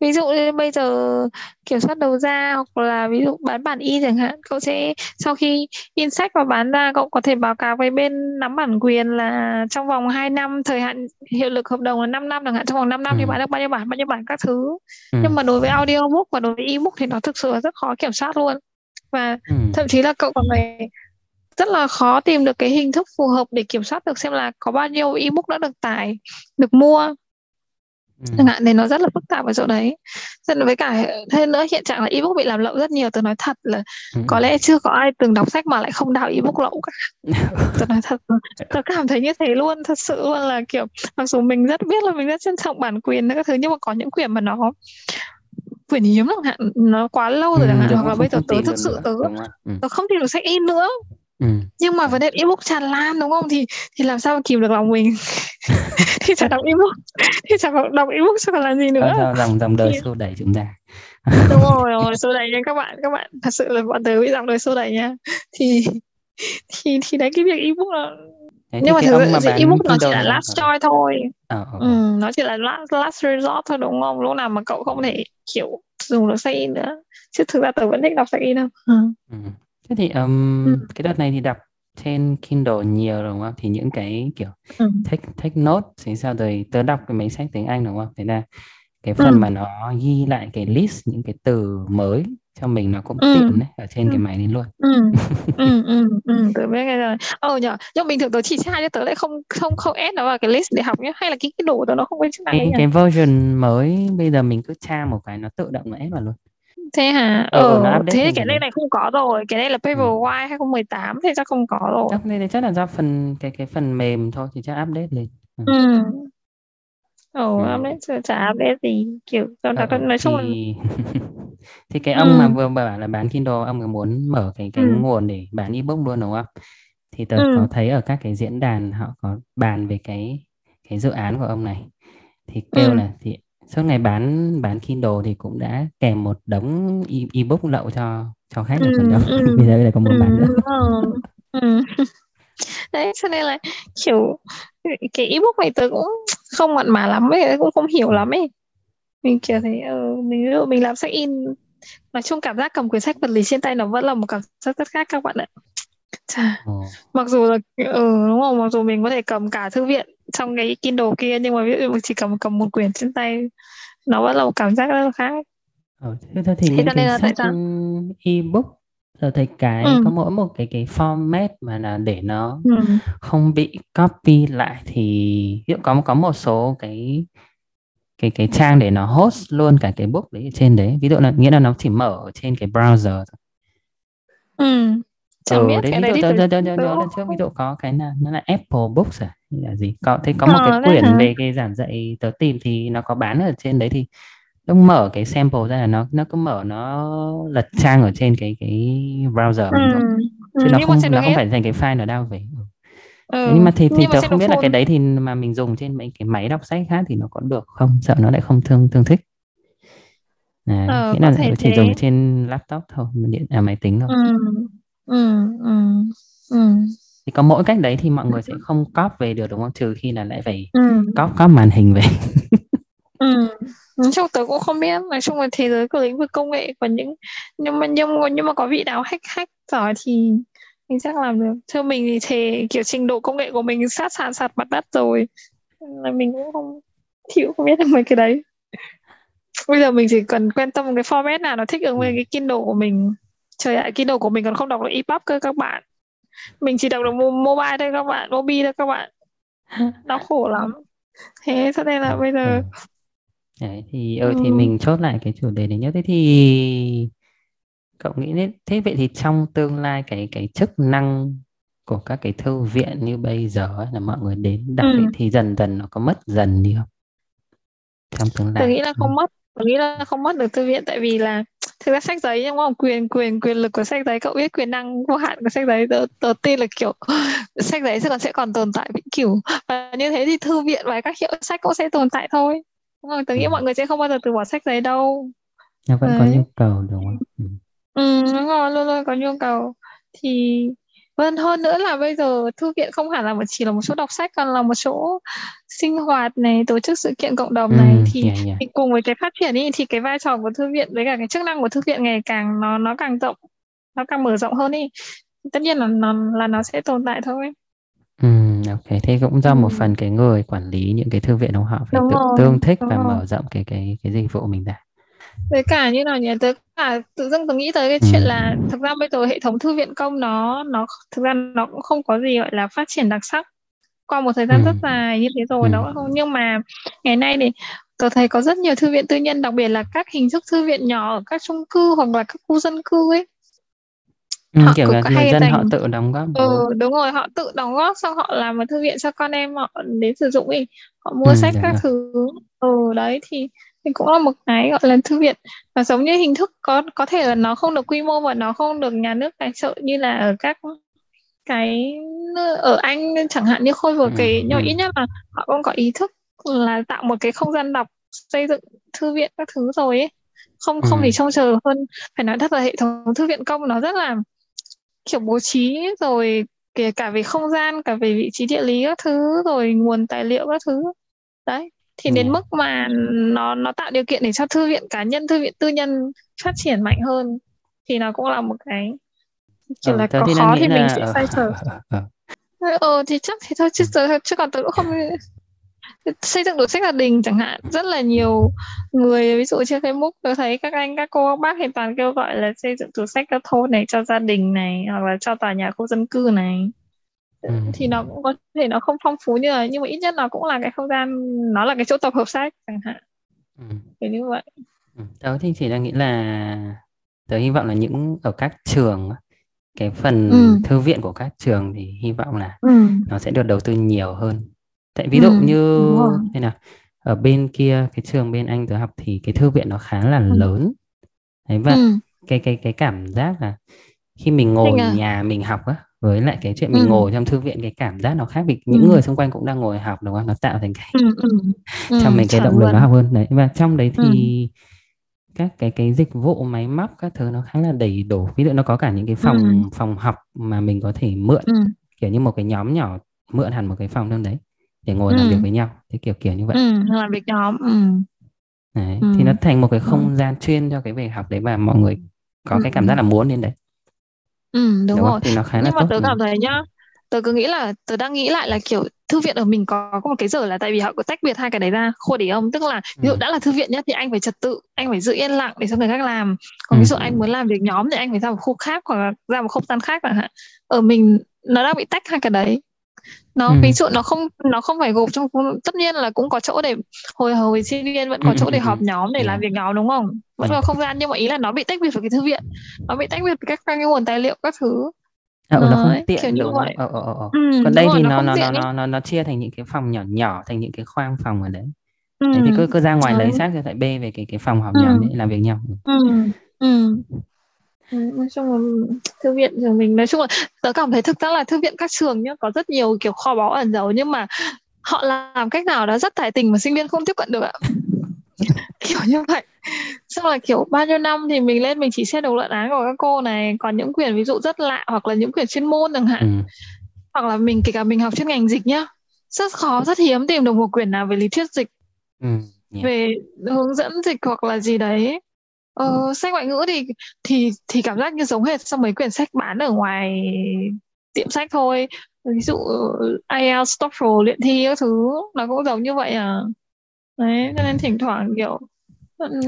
ví dụ như bây giờ kiểm soát đầu ra hoặc là ví dụ bán bản in chẳng hạn cậu sẽ sau khi in sách và bán ra cậu có thể báo cáo với bên nắm bản quyền là trong vòng 2 năm thời hạn hiệu lực hợp đồng là 5 năm chẳng hạn trong vòng 5 năm ừ. thì bán được bao nhiêu bản bao nhiêu bản các thứ ừ. nhưng mà đối với audiobook và đối với ebook thì nó thực sự là rất khó kiểm soát luôn và ừ. thậm chí là cậu còn phải rất là khó tìm được cái hình thức phù hợp để kiểm soát được xem là có bao nhiêu ebook đã được tải được mua. Chẳng hạn thì nó rất là phức tạp ở chỗ đấy. Nên với cả thêm nữa hiện trạng là ebook bị làm lậu rất nhiều tôi nói thật là ừ. có lẽ chưa có ai từng đọc sách mà lại không đào ebook lậu cả. Tôi nói thật tôi cảm thấy như thế luôn thật sự luôn là kiểu mặc dù mình rất biết là mình rất trân trọng bản quyền các thứ nhưng mà có những quyển mà nó quyển hiếm chẳng hạn nó quá lâu rồi chẳng hạn hoặc là bây giờ tớ thực sự tớ ừ. tớ không tìm được sách in nữa Ừ. nhưng mà vấn đề ebook tràn lan đúng không? Thì thì làm sao kìm được lòng mình? Thì chả đọc ebook. Thì chả đọc ebook chứ còn làm gì nữa? Sao dòng dòng đời xô đẩy chúng ta. Đúng rồi rồi xô đẩy nha các bạn. Các bạn thật sự là bọn tớ bị dòng đời xô đẩy nha. Thì thì thì đấy cái việc ebook là Đấy, nhưng mà thực sự ebook nó chỉ là last choice thôi. À, à, ừ, nó chỉ là last, last resort thôi đúng không? Lúc nào mà cậu không thể kiểu dùng được sách in nữa. Chứ thực ra tớ vẫn thích đọc sách in đâu. Ừ. Ừ. Thế thì um, ừ. cái đợt này thì đọc trên Kindle nhiều đúng không? Thì những cái kiểu ừ. take take note thì sao rồi tớ đọc cái mấy sách tiếng Anh đúng không? Thế là cái phần ừ. mà nó ghi lại cái list những cái từ mới cho mình nó cũng ừ. tiện đấy ở trên ừ. cái máy này luôn. Ừ. ừ ừ ừ tớ biết cái rồi. Ờ nhở, nhưng bình thường tớ chỉ sai cho tớ lại không không không add nó vào cái list để học nhé hay là cái cái đồ tớ nó không có chức năng cái, cái version mới bây giờ mình cứ tra một cái nó tự động nó add vào luôn thế hả ờ, ờ thế cái này này không có rồi cái này là Paperwhite ừ. 2018 thì chắc không có rồi chắc đây chắc là do phần cái cái phần mềm thôi thì chắc update lên ừ, ừ. Ồ, ừ. update chả update gì kiểu cho ờ, nói chung thì... là thì cái ông ừ. mà vừa bảo là bán Kindle ông muốn mở cái cái ừ. nguồn để bán ebook luôn đúng không? Thì tớ ừ. có thấy ở các cái diễn đàn họ có bàn về cái cái dự án của ông này thì kêu ừ. là thì suốt ngày bán bán Kindle thì cũng đã kèm một đống e- ebook lậu cho cho khách rồi còn đâu ừ, bây giờ lại còn muốn bán nữa. Ừ. đấy cho nên là kiểu cái ebook này tớ cũng không mặn mà lắm ấy cũng không hiểu lắm ấy. Mình kiểu thấy uh, mình mình làm sách in nói chung cảm giác cầm quyển sách vật lý trên tay nó vẫn là một cảm giác rất khác các bạn ạ. Chà. Ồ. mặc dù là ừ, đúng không mặc dù mình có thể cầm cả thư viện trong cái Kindle kia nhưng mà ví dụ chỉ cầm cầm một quyển trên tay nó vẫn là một cảm giác rất là khác ờ, thế thì thế những cái là sách ebook giờ thấy cái ừ. có mỗi một cái cái format mà là để nó ừ. không bị copy lại thì ví dụ có có một số cái cái cái trang để nó host luôn cả cái book đấy ở trên đấy ví dụ là nghĩa là nó chỉ mở ở trên cái browser thôi. Ừ. Chẳng ừ, biết đấy, ví dụ tớ, tớ, tớ, tớ nhớ lần trước ví dụ có cái là nó là Apple Books à là gì có thấy có một ờ, cái quyển về cái giảng dạy tớ tìm thì nó có bán ở trên đấy thì lúc mở cái sample ra là nó nó cứ mở nó lật trang ở trên cái cái browser mình thôi ừ. chứ ừ, nó không nó không phải thành cái file nó đao về ừ. Ừ. nhưng mà thì thì tớ không biết phone. là cái đấy thì mà mình dùng trên mấy cái máy đọc sách khác thì nó có được không sợ nó lại không thương thương thích à, ờ, nghĩa là chỉ thế. dùng trên laptop thôi điện à máy tính thôi ừ. Ừ, ừ, ừ. Thì có mỗi cách đấy thì mọi người sẽ không cóp về được đúng không? Trừ khi là lại phải ừ. cóp cóp màn hình về. ừ. Nói chung tớ cũng không biết nói chung là thế giới của lĩnh vực công nghệ có những nhưng mà nhưng mà nhưng mà có vị nào hack hack giỏi thì mình chắc làm được theo mình thì thề kiểu trình độ công nghệ của mình sát sàn sạt mặt đất rồi là mình cũng không chịu không biết được mấy cái đấy bây giờ mình chỉ cần quan tâm cái format nào nó thích ứng với cái Kindle của mình trời ạ Kindle của mình còn không đọc được EPUB cơ các bạn. Mình chỉ đọc được mobile thôi các bạn mobile thôi các bạn. Đau khổ lắm. Thế cho nên là bây giờ đấy thì ừ, thì mình chốt lại cái chủ đề đấy nhất thế thì cậu nghĩ đến thế vậy thì trong tương lai cái cái chức năng của các cái thư viện như bây giờ ấy, là mọi người đến đọc ừ. ấy, thì dần dần nó có mất dần đi không? Trong tương lai. tôi nghĩ là không ừ. mất tôi nghĩ là không mất được thư viện tại vì là thực ra sách giấy nhưng mà quyền quyền quyền lực của sách giấy. Cậu biết quyền năng vô hạn của sách giấy đầu, đầu tiên là kiểu sách giấy sẽ còn sẽ còn tồn tại vĩnh cửu. Và như thế thì thư viện và các hiệu sách cũng sẽ tồn tại thôi. Đúng rồi tôi nghĩ ừ. mọi người sẽ không bao giờ từ bỏ sách giấy đâu. Nó vẫn Đấy. có nhu cầu đúng không? Ừ. ừ đúng rồi luôn luôn có nhu cầu. Thì Vâng, hơn nữa là bây giờ thư viện không hẳn là một chỉ là một chỗ đọc sách còn là một chỗ sinh hoạt này, tổ chức sự kiện cộng đồng này thì, yeah, yeah. thì cùng với cái phát triển đi thì cái vai trò của thư viện với cả cái chức năng của thư viện ngày càng nó nó càng rộng, nó càng mở rộng hơn đi. Tất nhiên là nó là nó sẽ tồn tại thôi. Ừ, ok. Thế cũng do ừ. một phần cái người quản lý những cái thư viện của họ phải đúng tự rồi, tương thích và rồi. mở rộng cái cái cái dịch vụ mình ra với cả như nào nhỉ? Tớ cả tự dưng tớ nghĩ tới cái chuyện là thực ra bây giờ hệ thống thư viện công nó nó thực ra nó cũng không có gì gọi là phát triển đặc sắc. Qua một thời gian ừ. rất dài như thế rồi ừ. nó không nhưng mà ngày nay thì tớ thấy có rất nhiều thư viện tư nhân đặc biệt là các hình thức thư viện nhỏ ở các chung cư hoặc là các khu dân cư ấy. Ừ, họ kiểu là người dân dành... họ tự đóng góp ừ, đúng rồi họ tự đóng góp xong họ làm một thư viện cho con em họ đến sử dụng ấy. Họ mua ừ, sách các rồi. thứ. Ừ đấy thì thì cũng là một cái gọi là thư viện. Và giống như hình thức có có thể là nó không được quy mô và nó không được nhà nước tài trợ như là ở các cái ở Anh chẳng hạn. Như khôi vừa kể ừ, nhưng mà ừ. ít nhất là họ cũng có ý thức là tạo một cái không gian đọc xây dựng thư viện các thứ rồi ấy. Không không ừ. thì trông chờ hơn. Phải nói thật là hệ thống thư viện công nó rất là kiểu bố trí rồi kể cả về không gian cả về vị trí địa lý các thứ rồi nguồn tài liệu các thứ. Đấy thì đến ừ. mức mà nó nó tạo điều kiện để cho thư viện cá nhân thư viện tư nhân phát triển mạnh hơn thì nó cũng là một cái kiểu ừ, là có khó thì mình sẽ xoay sở. Ờ thì chắc thì thôi chứ giờ chứ còn tôi cũng không xây dựng được sách gia đình chẳng hạn. Rất là nhiều người ví dụ trên Facebook tôi thấy các anh các cô các bác thì toàn kêu gọi là xây dựng tủ sách các thôn này cho gia đình này hoặc là cho tòa nhà khu dân cư này ừ. thì nó cũng có thể nó không phong phú như là nhưng mà ít nhất nó cũng là cái không gian nó là cái chỗ tập hợp sách chẳng hạn ừ. kiểu như vậy ừ. tớ thì chỉ đang nghĩ là tớ hy vọng là những ở các trường cái phần ừ. thư viện của các trường thì hy vọng là ừ. nó sẽ được đầu tư nhiều hơn tại ví dụ ừ. như thế nào ở bên kia cái trường bên anh tớ học thì cái thư viện nó khá là ừ. lớn đấy và ừ. cái cái cái cảm giác là khi mình ngồi à? nhà mình học á với lại cái chuyện mình ừ. ngồi trong thư viện cái cảm giác nó khác vì những ừ. người xung quanh cũng đang ngồi học đúng không nó tạo thành cái ừ, ừ. ừ cho mình cái động lực nó học hơn đấy và trong đấy thì ừ. các cái cái dịch vụ máy móc các thứ nó khá là đầy đủ ví dụ nó có cả những cái phòng ừ. phòng học mà mình có thể mượn ừ. kiểu như một cái nhóm nhỏ mượn hẳn một cái phòng trong đấy để ngồi ừ. làm việc với nhau thế kiểu kiểu như vậy ừ, làm việc nhóm ừ. đấy, ừ. thì nó thành một cái không gian chuyên cho cái việc học đấy và mọi người có ừ. cái cảm giác là muốn đến đấy Ừ, đúng Đúng rồi. Thì nó khá là Nhưng mà tốt. tớ cảm thấy nhá, tớ cứ nghĩ là tớ đang nghĩ lại là kiểu thư viện ở mình có có một cái giờ là tại vì họ có tách biệt hai cái đấy ra khô để ông. Tức là ví dụ đã là thư viện nhá thì anh phải trật tự anh phải giữ yên lặng để cho người khác làm. Còn ví dụ anh muốn làm việc nhóm thì anh phải ra một khu khác hoặc là ra một không gian khác chẳng hạn. Ở mình nó đang bị tách hai cái đấy nó ừ. ví dụ nó không nó không phải gộp trong tất nhiên là cũng có chỗ để hồi hồi sinh viên vẫn có chỗ để họp nhóm để làm việc nhóm đúng không vẫn có không gian nhưng mà ý là nó bị tách biệt với cái thư viện nó bị tách biệt với các cái nguồn tài liệu các thứ Ờ, nó không tiện kiểu như vậy. Ờ, ờ, ờ. Ừ, Còn đây rồi, thì nó nó nó, nó nó nó chia thành những cái phòng nhỏ nhỏ thành những cái khoang phòng ở đấy. Ừ. Đấy, thì cứ cứ ra ngoài Đấy. lấy xác cho lại bê về cái cái phòng họp ừ. nhóm để làm việc nhau. Ừ. Ừ. Ừ, nói chung là thư viện trường mình nói chung là tớ cảm thấy thực ra là thư viện các trường nhá có rất nhiều kiểu kho báu ẩn giấu nhưng mà họ làm cách nào đó rất tài tình mà sinh viên không tiếp cận được ạ kiểu như vậy xong là kiểu bao nhiêu năm thì mình lên mình chỉ xem đầu luận án của các cô này còn những quyển ví dụ rất lạ hoặc là những quyển chuyên môn chẳng hạn ừ. hoặc là mình kể cả mình học chuyên ngành dịch nhá rất khó rất hiếm tìm được một quyển nào về lý thuyết dịch ừ. yeah. về hướng dẫn dịch hoặc là gì đấy Ờ, sách ngoại ngữ thì thì thì cảm giác như giống hệt trong mấy quyển sách bán ở ngoài tiệm sách thôi. Ví dụ IELTS, TOEFL, luyện thi các thứ nó cũng giống như vậy à. Đấy cho nên thỉnh thoảng kiểu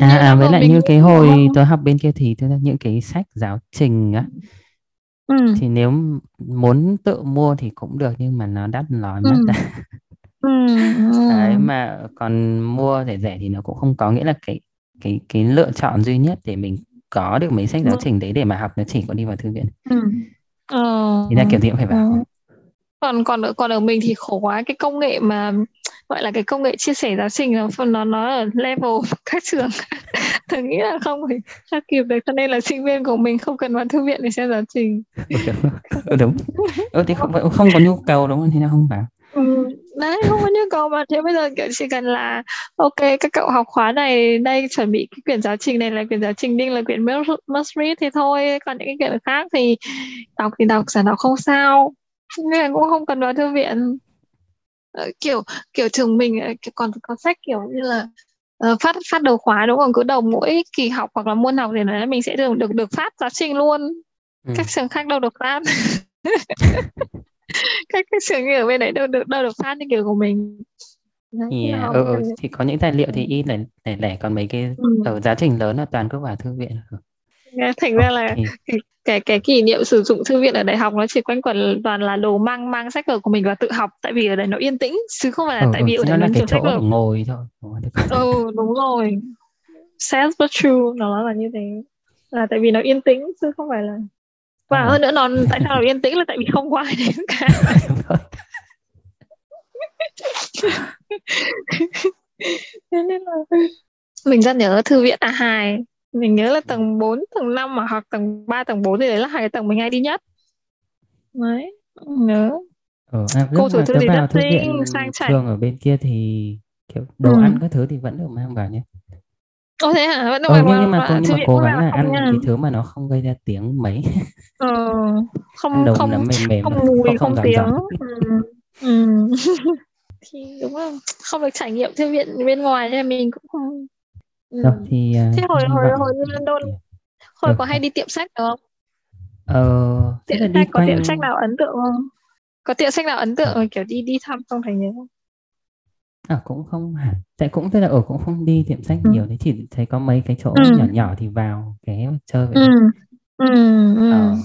à, à với lại như cái hồi tôi học bên kia thì những cái sách giáo trình á. Ừ. thì nếu muốn tự mua thì cũng được nhưng mà nó đắt lòi mất ừ. ừ, đấy mà còn mua rẻ rẻ thì nó cũng không có. Nghĩa là cái cái cái lựa chọn duy nhất để mình có được mấy sách giáo trình đấy để mà học nó chỉ có đi vào thư viện? Ừ. Ờ, thì là kiểu gì cũng phải vào ờ. còn còn ở còn ở mình thì khổ quá cái công nghệ mà gọi là cái công nghệ chia sẻ giáo trình nó nó nó ở level các trường. Tôi nghĩ là không phải theo kịp được cho nên là sinh viên của mình không cần vào thư viện để xem giáo trình. Ừ, đúng. Ừ, thì không không có nhu cầu đúng không? Thì nó không vào ừ, đấy không có nhu cầu mà. Thế bây giờ kiểu chỉ cần là ok các cậu học khóa này đây chuẩn bị cái quyển giáo trình này là quyển giáo trình đinh là quyển must, read thì thôi. Còn những cái quyển khác thì đọc thì đọc giả đọc không sao. Nên là cũng không cần vào thư viện. Ờ, kiểu kiểu trường mình còn có sách kiểu như là uh, phát phát đầu khóa đúng không? Cứ đầu mỗi kỳ học hoặc là môn học thì là mình sẽ được được được phát giáo trình luôn. Ừ. các trường khác đâu được phát các cái trường ở bên đấy đâu được đâu được phát như kiểu của mình. Yeah. ừ, ừ. thì có những tài liệu thì y lẻ lẻ lẻ còn mấy cái ừ. ở giáo trình lớn là toàn cứ vào thư viện. Thành ra là cái, cái cái kỷ niệm sử dụng thư viện ở đại học nó chỉ quanh quẩn toàn là đồ mang mang sách vở của mình và tự học tại vì ở đây nó yên tĩnh chứ không phải là ừ, tại vì ở đây nó là cái chỗ để ngồi thôi ừ đúng rồi. Sad but true nó là như thế. Là tại vì nó yên tĩnh chứ không phải là và hơn nữa nó tại sao nó yên tĩnh là tại vì không có ai đến cả. Nên là mình rất nhớ thư viện A2 mình nhớ là tầng 4, tầng 5 mà học tầng 3, tầng 4 thì đấy là hai cái tầng mình hay đi nhất. Đấy nhớ. Ờ, à, cô chủ thư thì rất xinh sang chảnh. trường ở bên kia thì kiểu đồ ừ. ăn các thứ thì vẫn được mang vào nhé Ồ thế hả? Vẫn ờ, nhưng, nhưng mà cô nhưng mà cố gắng là ăn nha. cái thứ mà nó không gây ra tiếng mấy ờ, không không mềm mềm không mùi không, không, không tiếng ừ. ừ. thì đúng không không được trải nghiệm thư viện bên ngoài nên mình cũng không Ừ. Rồi thì uh, Thế hồi hồi hồi London hồi được. có hay đi tiệm sách được không? Ờ, tiệm sách có quanh... tiệm sách nào ấn tượng không? Có tiệm sách nào ấn tượng rồi kiểu đi đi thăm không thấy nhớ không? À, cũng không hẳn tại cũng tức là ở cũng không đi tiệm sách ừ. nhiều đấy chỉ thấy có mấy cái chỗ ừ. nhỏ nhỏ thì vào ghé chơi vậy ừ. Ừ. Ừ. Ờ.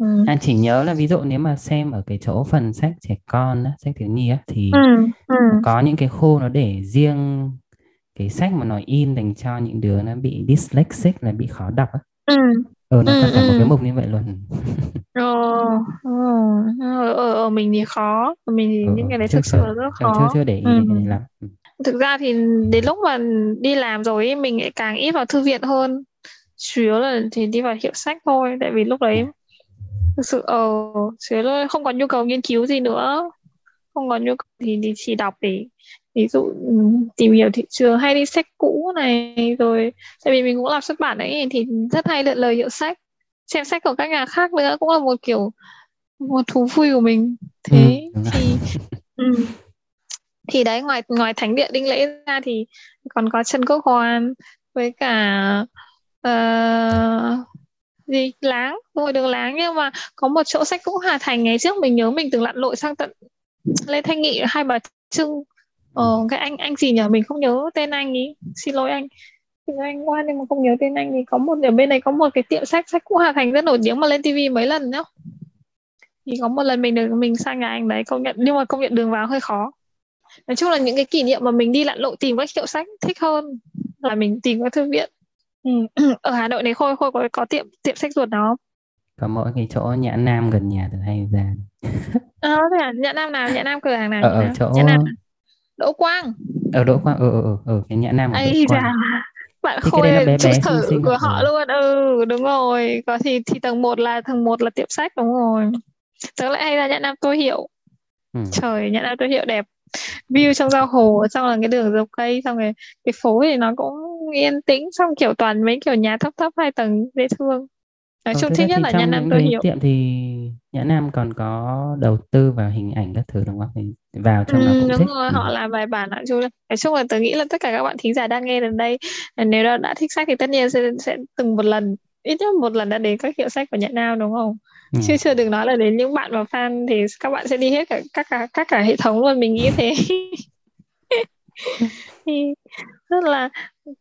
Ừ. À, chỉ nhớ là ví dụ nếu mà xem ở cái chỗ phần sách trẻ con á, sách thiếu nhi á, thì ừ. Ừ. có những cái khu nó để riêng cái sách mà nó in dành cho những đứa nó bị dyslexic là bị khó đọc á ừ. Ờ nó ừ, cả ừ. một cái mục như vậy luôn. Ờ, ờ, ở, ở mình thì khó. Mình thì ừ, những cái đấy thực sự là rất khó. chưa chưa để ý ừ. cái này lắm. Thực ra thì đến lúc mà đi làm rồi mình lại càng ít vào thư viện hơn. Chủ yếu là thì đi vào hiệu sách thôi tại vì lúc đấy thực sự ờ chủ yếu là không còn nhu cầu nghiên cứu gì nữa. Không còn nhu cầu thì, thì chỉ đọc để ví dụ tìm hiểu thị trường hay đi sách cũ này rồi tại vì mình cũng làm xuất bản ấy thì rất hay lượn lời hiệu sách xem sách của các nhà khác nữa cũng là một kiểu một thú vui của mình thế ừ. thì ừ. thì đấy ngoài ngoài thánh địa đinh lễ ra thì còn có trần quốc hoàn với cả uh, gì láng ngồi đường láng nhưng mà có một chỗ sách cũ hà thành ngày trước mình nhớ mình từng lặn lội sang tận lê thanh nghị hai bà trưng ờ cái anh anh gì nhỉ? Mình không nhớ tên anh ý. Xin lỗi anh. Lỗi anh qua nhưng mà không nhớ tên anh thì có một ở bên này có một cái tiệm sách sách cũ Hà Thành rất nổi tiếng mà lên tivi mấy lần nhá. Thì có một lần mình được mình sang nhà anh đấy công nhận nhưng mà công nhận đường vào hơi khó. Nói chung là những cái kỷ niệm mà mình đi lặn lộ tìm các hiệu sách thích hơn là mình tìm các thư viện. Ừ. ở Hà Nội này khôi khôi có có tiệm tiệm sách ruột đó có mỗi cái chỗ nhã nam gần nhà từ hay ra. À, thế à? nhã nam nào? Nhã nam cửa hàng nào? Ở, ở chỗ nhã nam Đỗ Quang. Ở Đỗ Quang ừ ừ ừ, ừ cái nhã nam ở Đỗ Quang. bạn thì khôi bé trụ sở của họ ừ. luôn ừ đúng rồi. Có thì thì tầng 1 là tầng 1 là tiệm sách đúng rồi. Tớ lại hay ra nhã nam tôi hiệu. Ừ. trời nhã nam tôi hiệu đẹp. View trong giao hồ xong là cái đường dọc cây xong rồi cái phố thì nó cũng yên tĩnh xong kiểu toàn mấy kiểu nhà thấp thấp hai tầng dễ thương nói chung thích nhất là nhã nam tôi hiệu tiệm thì nhã nam còn có đầu tư vào hình ảnh các thứ đúng không? Thì vào trong ừ, nó cũng đúng thích. rồi ừ. họ làm bài bản nói chung là nói chung là tôi nghĩ là tất cả các bạn thính giả đang nghe đến đây nếu đã, đã thích sách thì tất nhiên sẽ sẽ từng một lần ít nhất một lần đã đến các hiệu sách của nhã nam đúng không? Ừ. chứ chưa đừng nói là đến những bạn mà fan thì các bạn sẽ đi hết cả các cả các cả hệ thống luôn mình nghĩ thế. Thì rất là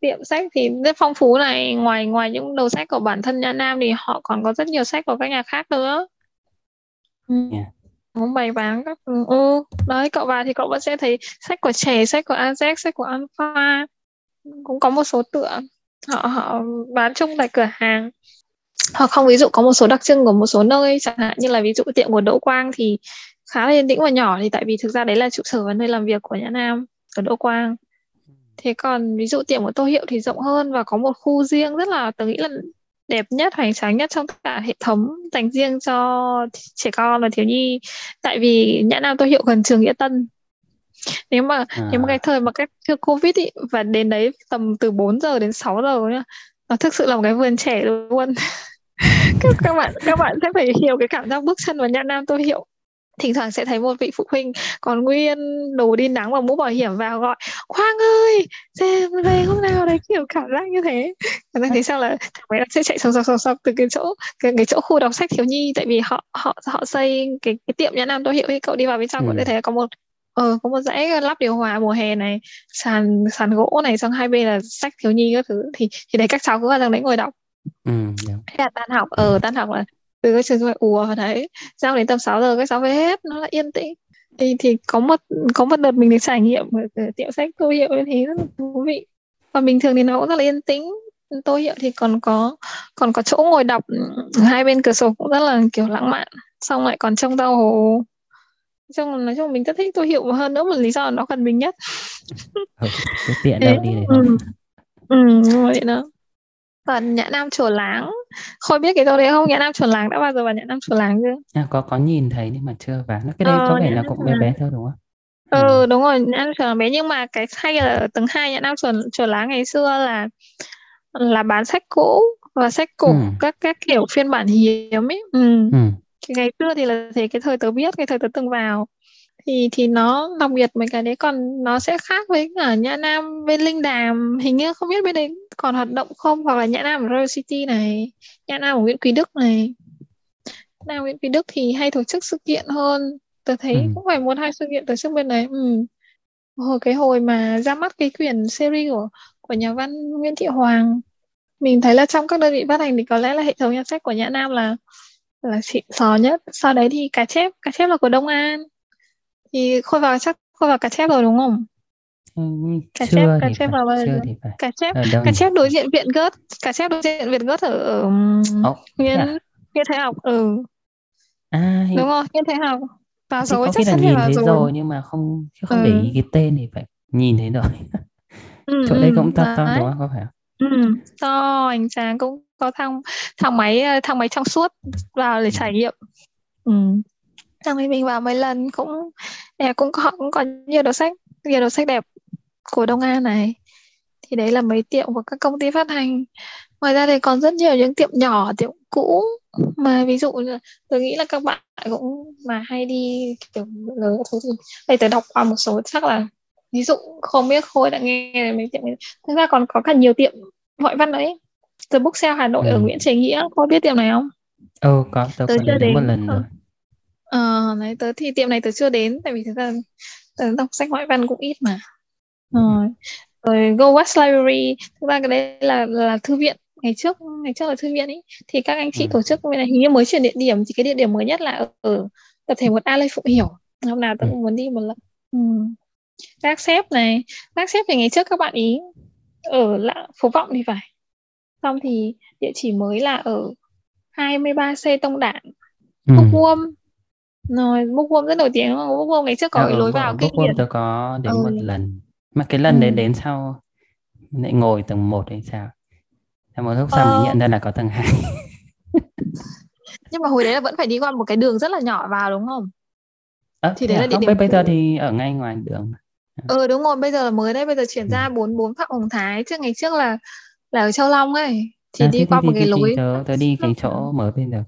tiệm sách thì rất phong phú này. Ngoài ngoài những đầu sách của bản thân Nhã Nam thì họ còn có rất nhiều sách của các nhà khác nữa. Yeah. bày bán các ừ, đấy cậu vào thì cậu vẫn sẽ thấy sách của trẻ sách của AZ sách của Alpha. Cũng có một số tựa. Họ họ bán chung tại cửa hàng. Hoặc không ví dụ có một số đặc trưng của một số nơi chẳng hạn như là ví dụ tiệm của Đỗ Quang thì khá là yên tĩnh và nhỏ thì tại vì thực ra đấy là trụ sở và nơi làm việc của Nhã Nam ở Đỗ Quang thế còn ví dụ tiệm của Tô Hiệu thì rộng hơn và có một khu riêng rất là tôi nghĩ là đẹp nhất hoành tráng nhất trong tất cả hệ thống dành riêng cho trẻ con và thiếu nhi. Tại vì Nhã Nam Tô Hiệu gần trường Nghĩa Tân. Nếu mà à. nếu mà cái thời mà cái chưa covid ý, và đến đấy tầm từ 4 giờ đến 6 giờ nhá nó thực sự là một cái vườn trẻ luôn. Các, các bạn các bạn sẽ phải hiểu cái cảm giác bước chân vào nhã nam tôi hiểu thỉnh thoảng sẽ thấy một vị phụ huynh còn nguyên đồ đi nắng và mũ bảo hiểm vào gọi khoang ơi xem về hôm nào đấy kiểu cảm giác như thế. Cảm giác thế sao là mấy sẽ chạy sòng sòng sòng sòng từ cái chỗ cái, cái chỗ khu đọc sách thiếu nhi tại vì họ họ họ xây cái, cái tiệm nhã nam tôi hiểu thì cậu đi vào bên trong ừ. cũng sẽ thấy có một ờ có một dãy lắp điều hòa mùa hè này sàn sàn gỗ này xong hai bên là sách thiếu nhi các thứ. Thì thì đấy các cháu cứ vào rằng đấy ngồi đọc. Ừ, yeah. thế là tan học ở ờ, tan học là từ cái trường phải ùa vào đấy. Sau đến tầm 6 giờ các cháu về hết nó là yên tĩnh. Thì thì có một có một đợt mình được trải nghiệm ở tiệm sách tô hiệu như thế rất là thú vị. Còn bình thường thì nó cũng rất là yên tĩnh. Tô hiệu thì còn có còn có chỗ ngồi đọc hai bên cửa sổ cũng rất là kiểu lãng mạn. Xong lại còn trông tao hồ. Chung nói chung mình rất thích tôi hiệu hơn nữa một lý do nó gần mình nhất. Ừ, tiện đâu đi ừ. ừ vậy đó còn nhã nam chùa láng khôi biết cái chỗ đấy không? Nhã nam chùa láng đã bao giờ vào nhã nam chùa láng chưa? À, có có nhìn thấy nhưng mà chưa vào. Nó cái đây ờ, có vẻ là cũng bé bé thôi đúng không? Ừ, ừ. đúng rồi nhã nam láng bé. Nhưng mà cái hay ở tầng hai nhã nam chùa chùa láng ngày xưa là là bán sách cũ và sách cũ ừ. các các kiểu phiên bản hiếm ấy. Ừ. Ừ. Ngày xưa thì là thế cái thời tớ biết cái thời tớ từng vào thì thì nó đặc biệt mấy cái đấy còn nó sẽ khác với cả nhã nam bên linh đàm. Hình như không biết bên đấy còn hoạt động không hoặc là nhã nam ở Royal City này nhã nam ở Nguyễn Quý Đức này. Nam Nguyễn Quý Đức thì hay tổ chức sự kiện hơn. Tớ thấy ừ. cũng phải một hai sự kiện tổ chức bên đấy. Ừ. hồi cái hồi mà ra mắt cái quyển series của của nhà văn Nguyễn Thị Hoàng mình thấy là trong các đơn vị phát hành thì có lẽ là hệ thống nhà sách của Nhã Nam là là xịn sò nhất. Sau đấy thì cá chép cá chép là của Đông An thì khôi vào chắc khôi vào cá chép rồi đúng không? Ừ, chưa chép cá chép vào cá chép cá chép đối diện viện gớt cá chép đối diện viện gớt ở, ở oh, nguyên à? nguyên thế học ừ. À, đúng rồi nguyên thế học. Vào rồi chắc chắn là nhìn thấy rồi. rồi nhưng mà không chứ không ừ. để ý cái tên thì phải nhìn thấy rồi. Ừ, chỗ ừ, đây cũng to to đúng không? Có phải không? Ừ, to hoành tráng cũng có thang thang máy ờ, thang máy trong suốt vào để trải nghiệm. Ừ. thang máy mình vào mấy lần cũng cũng có cũng có nhiều đầu sách nhiều đầu sách đẹp của Đông An này thì đấy là mấy tiệm của các công ty phát hành ngoài ra thì còn rất nhiều những tiệm nhỏ tiệm cũ mà ví dụ như tôi nghĩ là các bạn cũng mà hay đi kiểu lớn thứ thì đây tôi đọc qua một số chắc là ví dụ không biết khôi đã nghe mấy tiệm này. thực ra còn có cả nhiều tiệm ngoại văn đấy The Booksell Hà Nội ừ. ở Nguyễn Chế Nghĩa có biết tiệm này không? Ừ có, tớ, tớ chưa đến một lần rồi. Ờ, đấy, tớ thì tiệm này tớ chưa đến tại vì thực ra tớ đọc sách ngoại văn cũng ít mà. Rồi, rồi Go West Library, thực ra cái đấy là là thư viện ngày trước ngày trước là thư viện ấy thì các anh chị ừ. tổ chức bên này hình như mới chuyển địa điểm thì cái địa điểm mới nhất là ở, ở tập thể một A Lê Phụng Hiểu hôm nào tớ ừ. cũng muốn đi một lần ừ. xếp này các xếp thì ngày trước các bạn ý ở là phố vọng thì phải xong thì địa chỉ mới là ở 23C Tông Đản ừ. Bookworm rồi Bookworm rất nổi tiếng Bookworm ngày trước có ờ, cái lối vào kinh điển tôi có đến ừ. một lần. Mà cái lần ừ. đấy đến sau lại ngồi tầng 1 hay sao? Thế một lúc sau ờ. mình nhận ra là có tầng 2 nhưng mà hồi đấy là vẫn phải đi qua một cái đường rất là nhỏ vào đúng không? À, thì đấy là địa điểm bây giờ thì ở ngay ngoài đường ừ đúng rồi bây giờ là mới đây bây giờ chuyển ừ. ra bốn bốn phạm hồng thái. Trước ngày trước là là ở Châu Long ấy. Thì à, đi thế, qua một thế, cái lối tớ, tớ đi cái chỗ mở bên được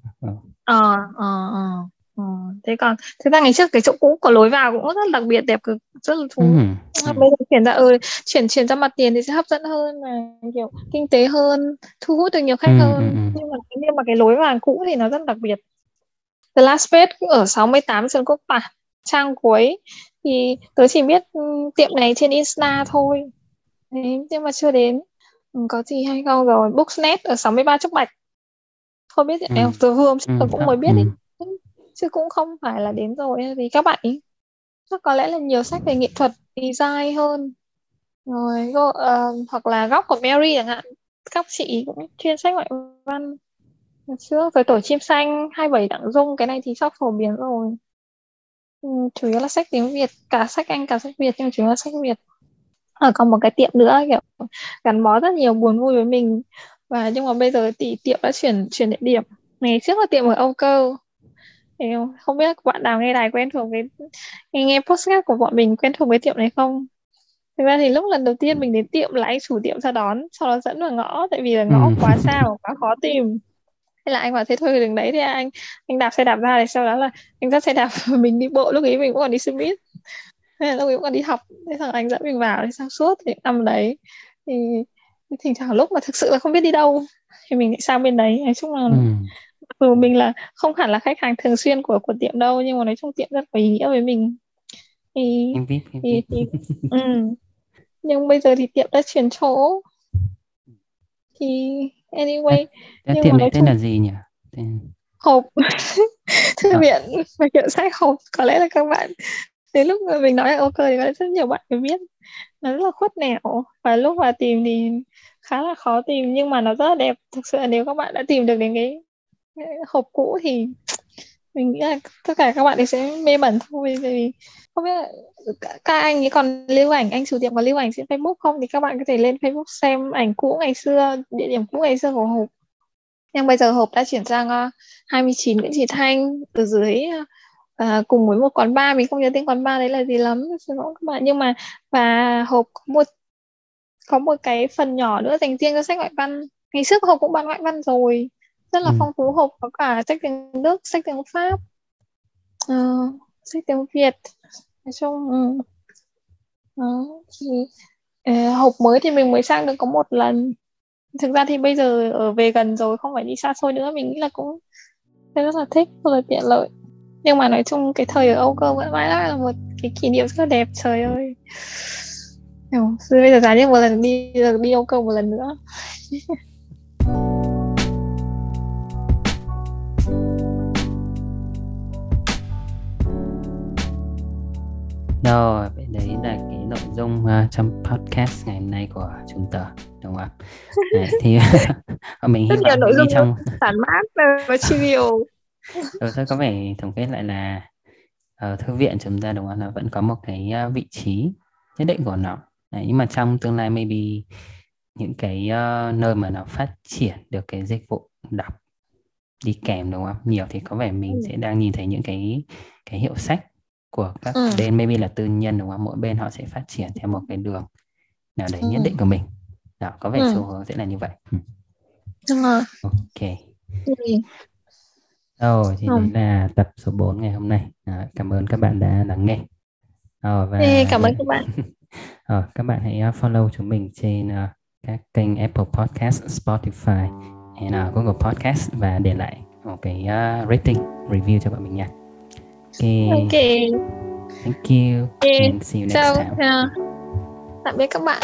ờ ờ ờ ờ thế còn thế ra ngày trước cái chỗ cũ có lối vào cũng rất đặc biệt đẹp cực rất là thú ừ. ừ. bây giờ chuyển ra ừ, chuyển chuyển ra mặt tiền thì sẽ hấp dẫn hơn là kiểu kinh tế hơn thu hút được nhiều khách ừ, hơn. nhưng mà nhưng mà cái lối vào cũ thì nó rất đặc biệt. The Last cũng ở 68 Trần Quốc Bản trang cuối. Thì tớ chỉ biết tiệm này trên Insta thôi. Đấy, nhưng mà chưa đến. Có gì hay không? Rồi Booksnet ở 63 Trúc Bạch. Không biết ừ. em từ hôm ừ, cũng mới biết ừ chứ cũng không phải là đến rồi vì các bạn ý chắc có lẽ là nhiều sách về nghệ thuật design hơn. Rồi uh, hoặc là góc của Mary chẳng hạn. Các chị cũng chuyên sách ngoại văn. Trước với tổ chim xanh 27 đặng dung cái này thì sắp phổ biến rồi. Ừ, chủ yếu là sách tiếng Việt cả sách Anh cả sách Việt nhưng chủ yếu là sách Việt. Ở còn một cái tiệm nữa kiểu gắn bó rất nhiều buồn vui với mình. Và nhưng mà bây giờ thì tiệm đã chuyển chuyển địa điểm. Ngày trước là tiệm ở Âu Cơ thì không biết các bạn nào nghe đài quen thuộc với nghe, nghe podcast của bọn mình quen thuộc với tiệm này không thực ra thì lúc lần đầu tiên mình đến tiệm là anh chủ tiệm ra đón sau đó dẫn vào ngõ tại vì là ngõ ừ. quá xa và quá khó tìm thế là anh bảo thế thôi đường đấy thì anh anh đạp xe đạp ra thì sau đó là anh dắt xe đạp mình đi bộ lúc ấy mình cũng còn đi xe buýt thế là lúc ấy cũng còn đi học thế thằng anh dẫn mình vào thì sao suốt thì năm đấy thì thỉnh thoảng lúc mà thực sự là không biết đi đâu thì mình lại sang bên đấy nói chung là ừ. Ừ mình là không hẳn là khách hàng thường xuyên của của tiệm đâu nhưng mà nói chung tiệm rất có ý nghĩa với mình. Thì em biết, em thì, thì ừ. nhưng bây giờ thì tiệm đã chuyển chỗ. Thì anyway à, nhưng tiệm mà này tên chung... là gì nhỉ? Tên... hộp. Thư à. viện và hiệu sách hộp có lẽ là các bạn đến lúc mà mình nói là ok thì có lẽ rất nhiều bạn mới biết. Nó rất là khuất nẻo và lúc mà tìm thì khá là khó tìm nhưng mà nó rất là đẹp. Thực sự là nếu các bạn đã tìm được đến cái hộp cũ thì mình nghĩ là tất cả các bạn ấy sẽ mê mẩn thôi vì không biết các anh ấy còn lưu ảnh anh chủ tiệm có lưu ảnh trên Facebook không? Thì các bạn có thể lên Facebook xem ảnh cũ ngày xưa địa điểm cũ ngày xưa của hộp nhưng bây giờ hộp đã chuyển sang ờ, uh, 29 Nguyễn Thị Thanh ở dưới uh, cùng với một quán bar mình không nhớ tên quán bar đấy là gì lắm xin lỗi các bạn. Nhưng mà và hộp có một có một cái phần nhỏ nữa dành riêng cho sách ngoại văn. Ngày trước hộp cũng bán ngoại văn rồi rất là ừ. phong phú hộp có cả sách tiếng Đức sách tiếng Pháp uh, sách tiếng Việt. Nói chung đó thì uh, hộp mới thì mình mới sang được có một lần. Thực ra thì bây giờ ở về gần rồi không phải đi xa xôi nữa mình nghĩ là cũng rất là thích rất là tiện lợi. Nhưng mà nói chung cái thời ở Âu Cơ vẫn mãi là một cái kỷ niệm rất là đẹp trời ơi. Bây giờ giá như một lần đi được đi Âu Cơ một lần nữa Rồi, vậy đấy là cái nội dung uh, trong podcast ngày hôm nay của chúng tớ đúng không ạ? Thì mình hy vọng nội dung trong tản mát và trivial. ừ, thôi có vẻ tổng kết lại là ở thư viện chúng ta đúng không? Nó vẫn có một cái uh, vị trí nhất định của nó. Đấy, nhưng mà trong tương lai maybe những cái uh, nơi mà nó phát triển được cái dịch vụ đọc đi kèm đúng không? Nhiều thì có vẻ mình ừ. sẽ đang nhìn thấy những cái cái hiệu sách của các ừ. bên maybe là tư nhân đúng không mỗi bên họ sẽ phát triển theo một cái đường nào đấy ừ. nhất định của mình đó có vẻ ừ. xu hướng sẽ là như vậy ừ. đúng rồi ok ừ. rồi thì ừ. đấy là tập số 4 ngày hôm nay à, cảm ơn các bạn đã lắng nghe rồi và Ê, cảm ơn các bạn rồi, các bạn hãy à, follow chúng mình trên uh, các kênh Apple Podcast, Spotify, and uh, Google Podcast và để lại một cái uh, rating, review cho bọn mình nha. Okay. Okay. Thank you. Okay. And see you next so, time. Uh, tạm biệt các bạn.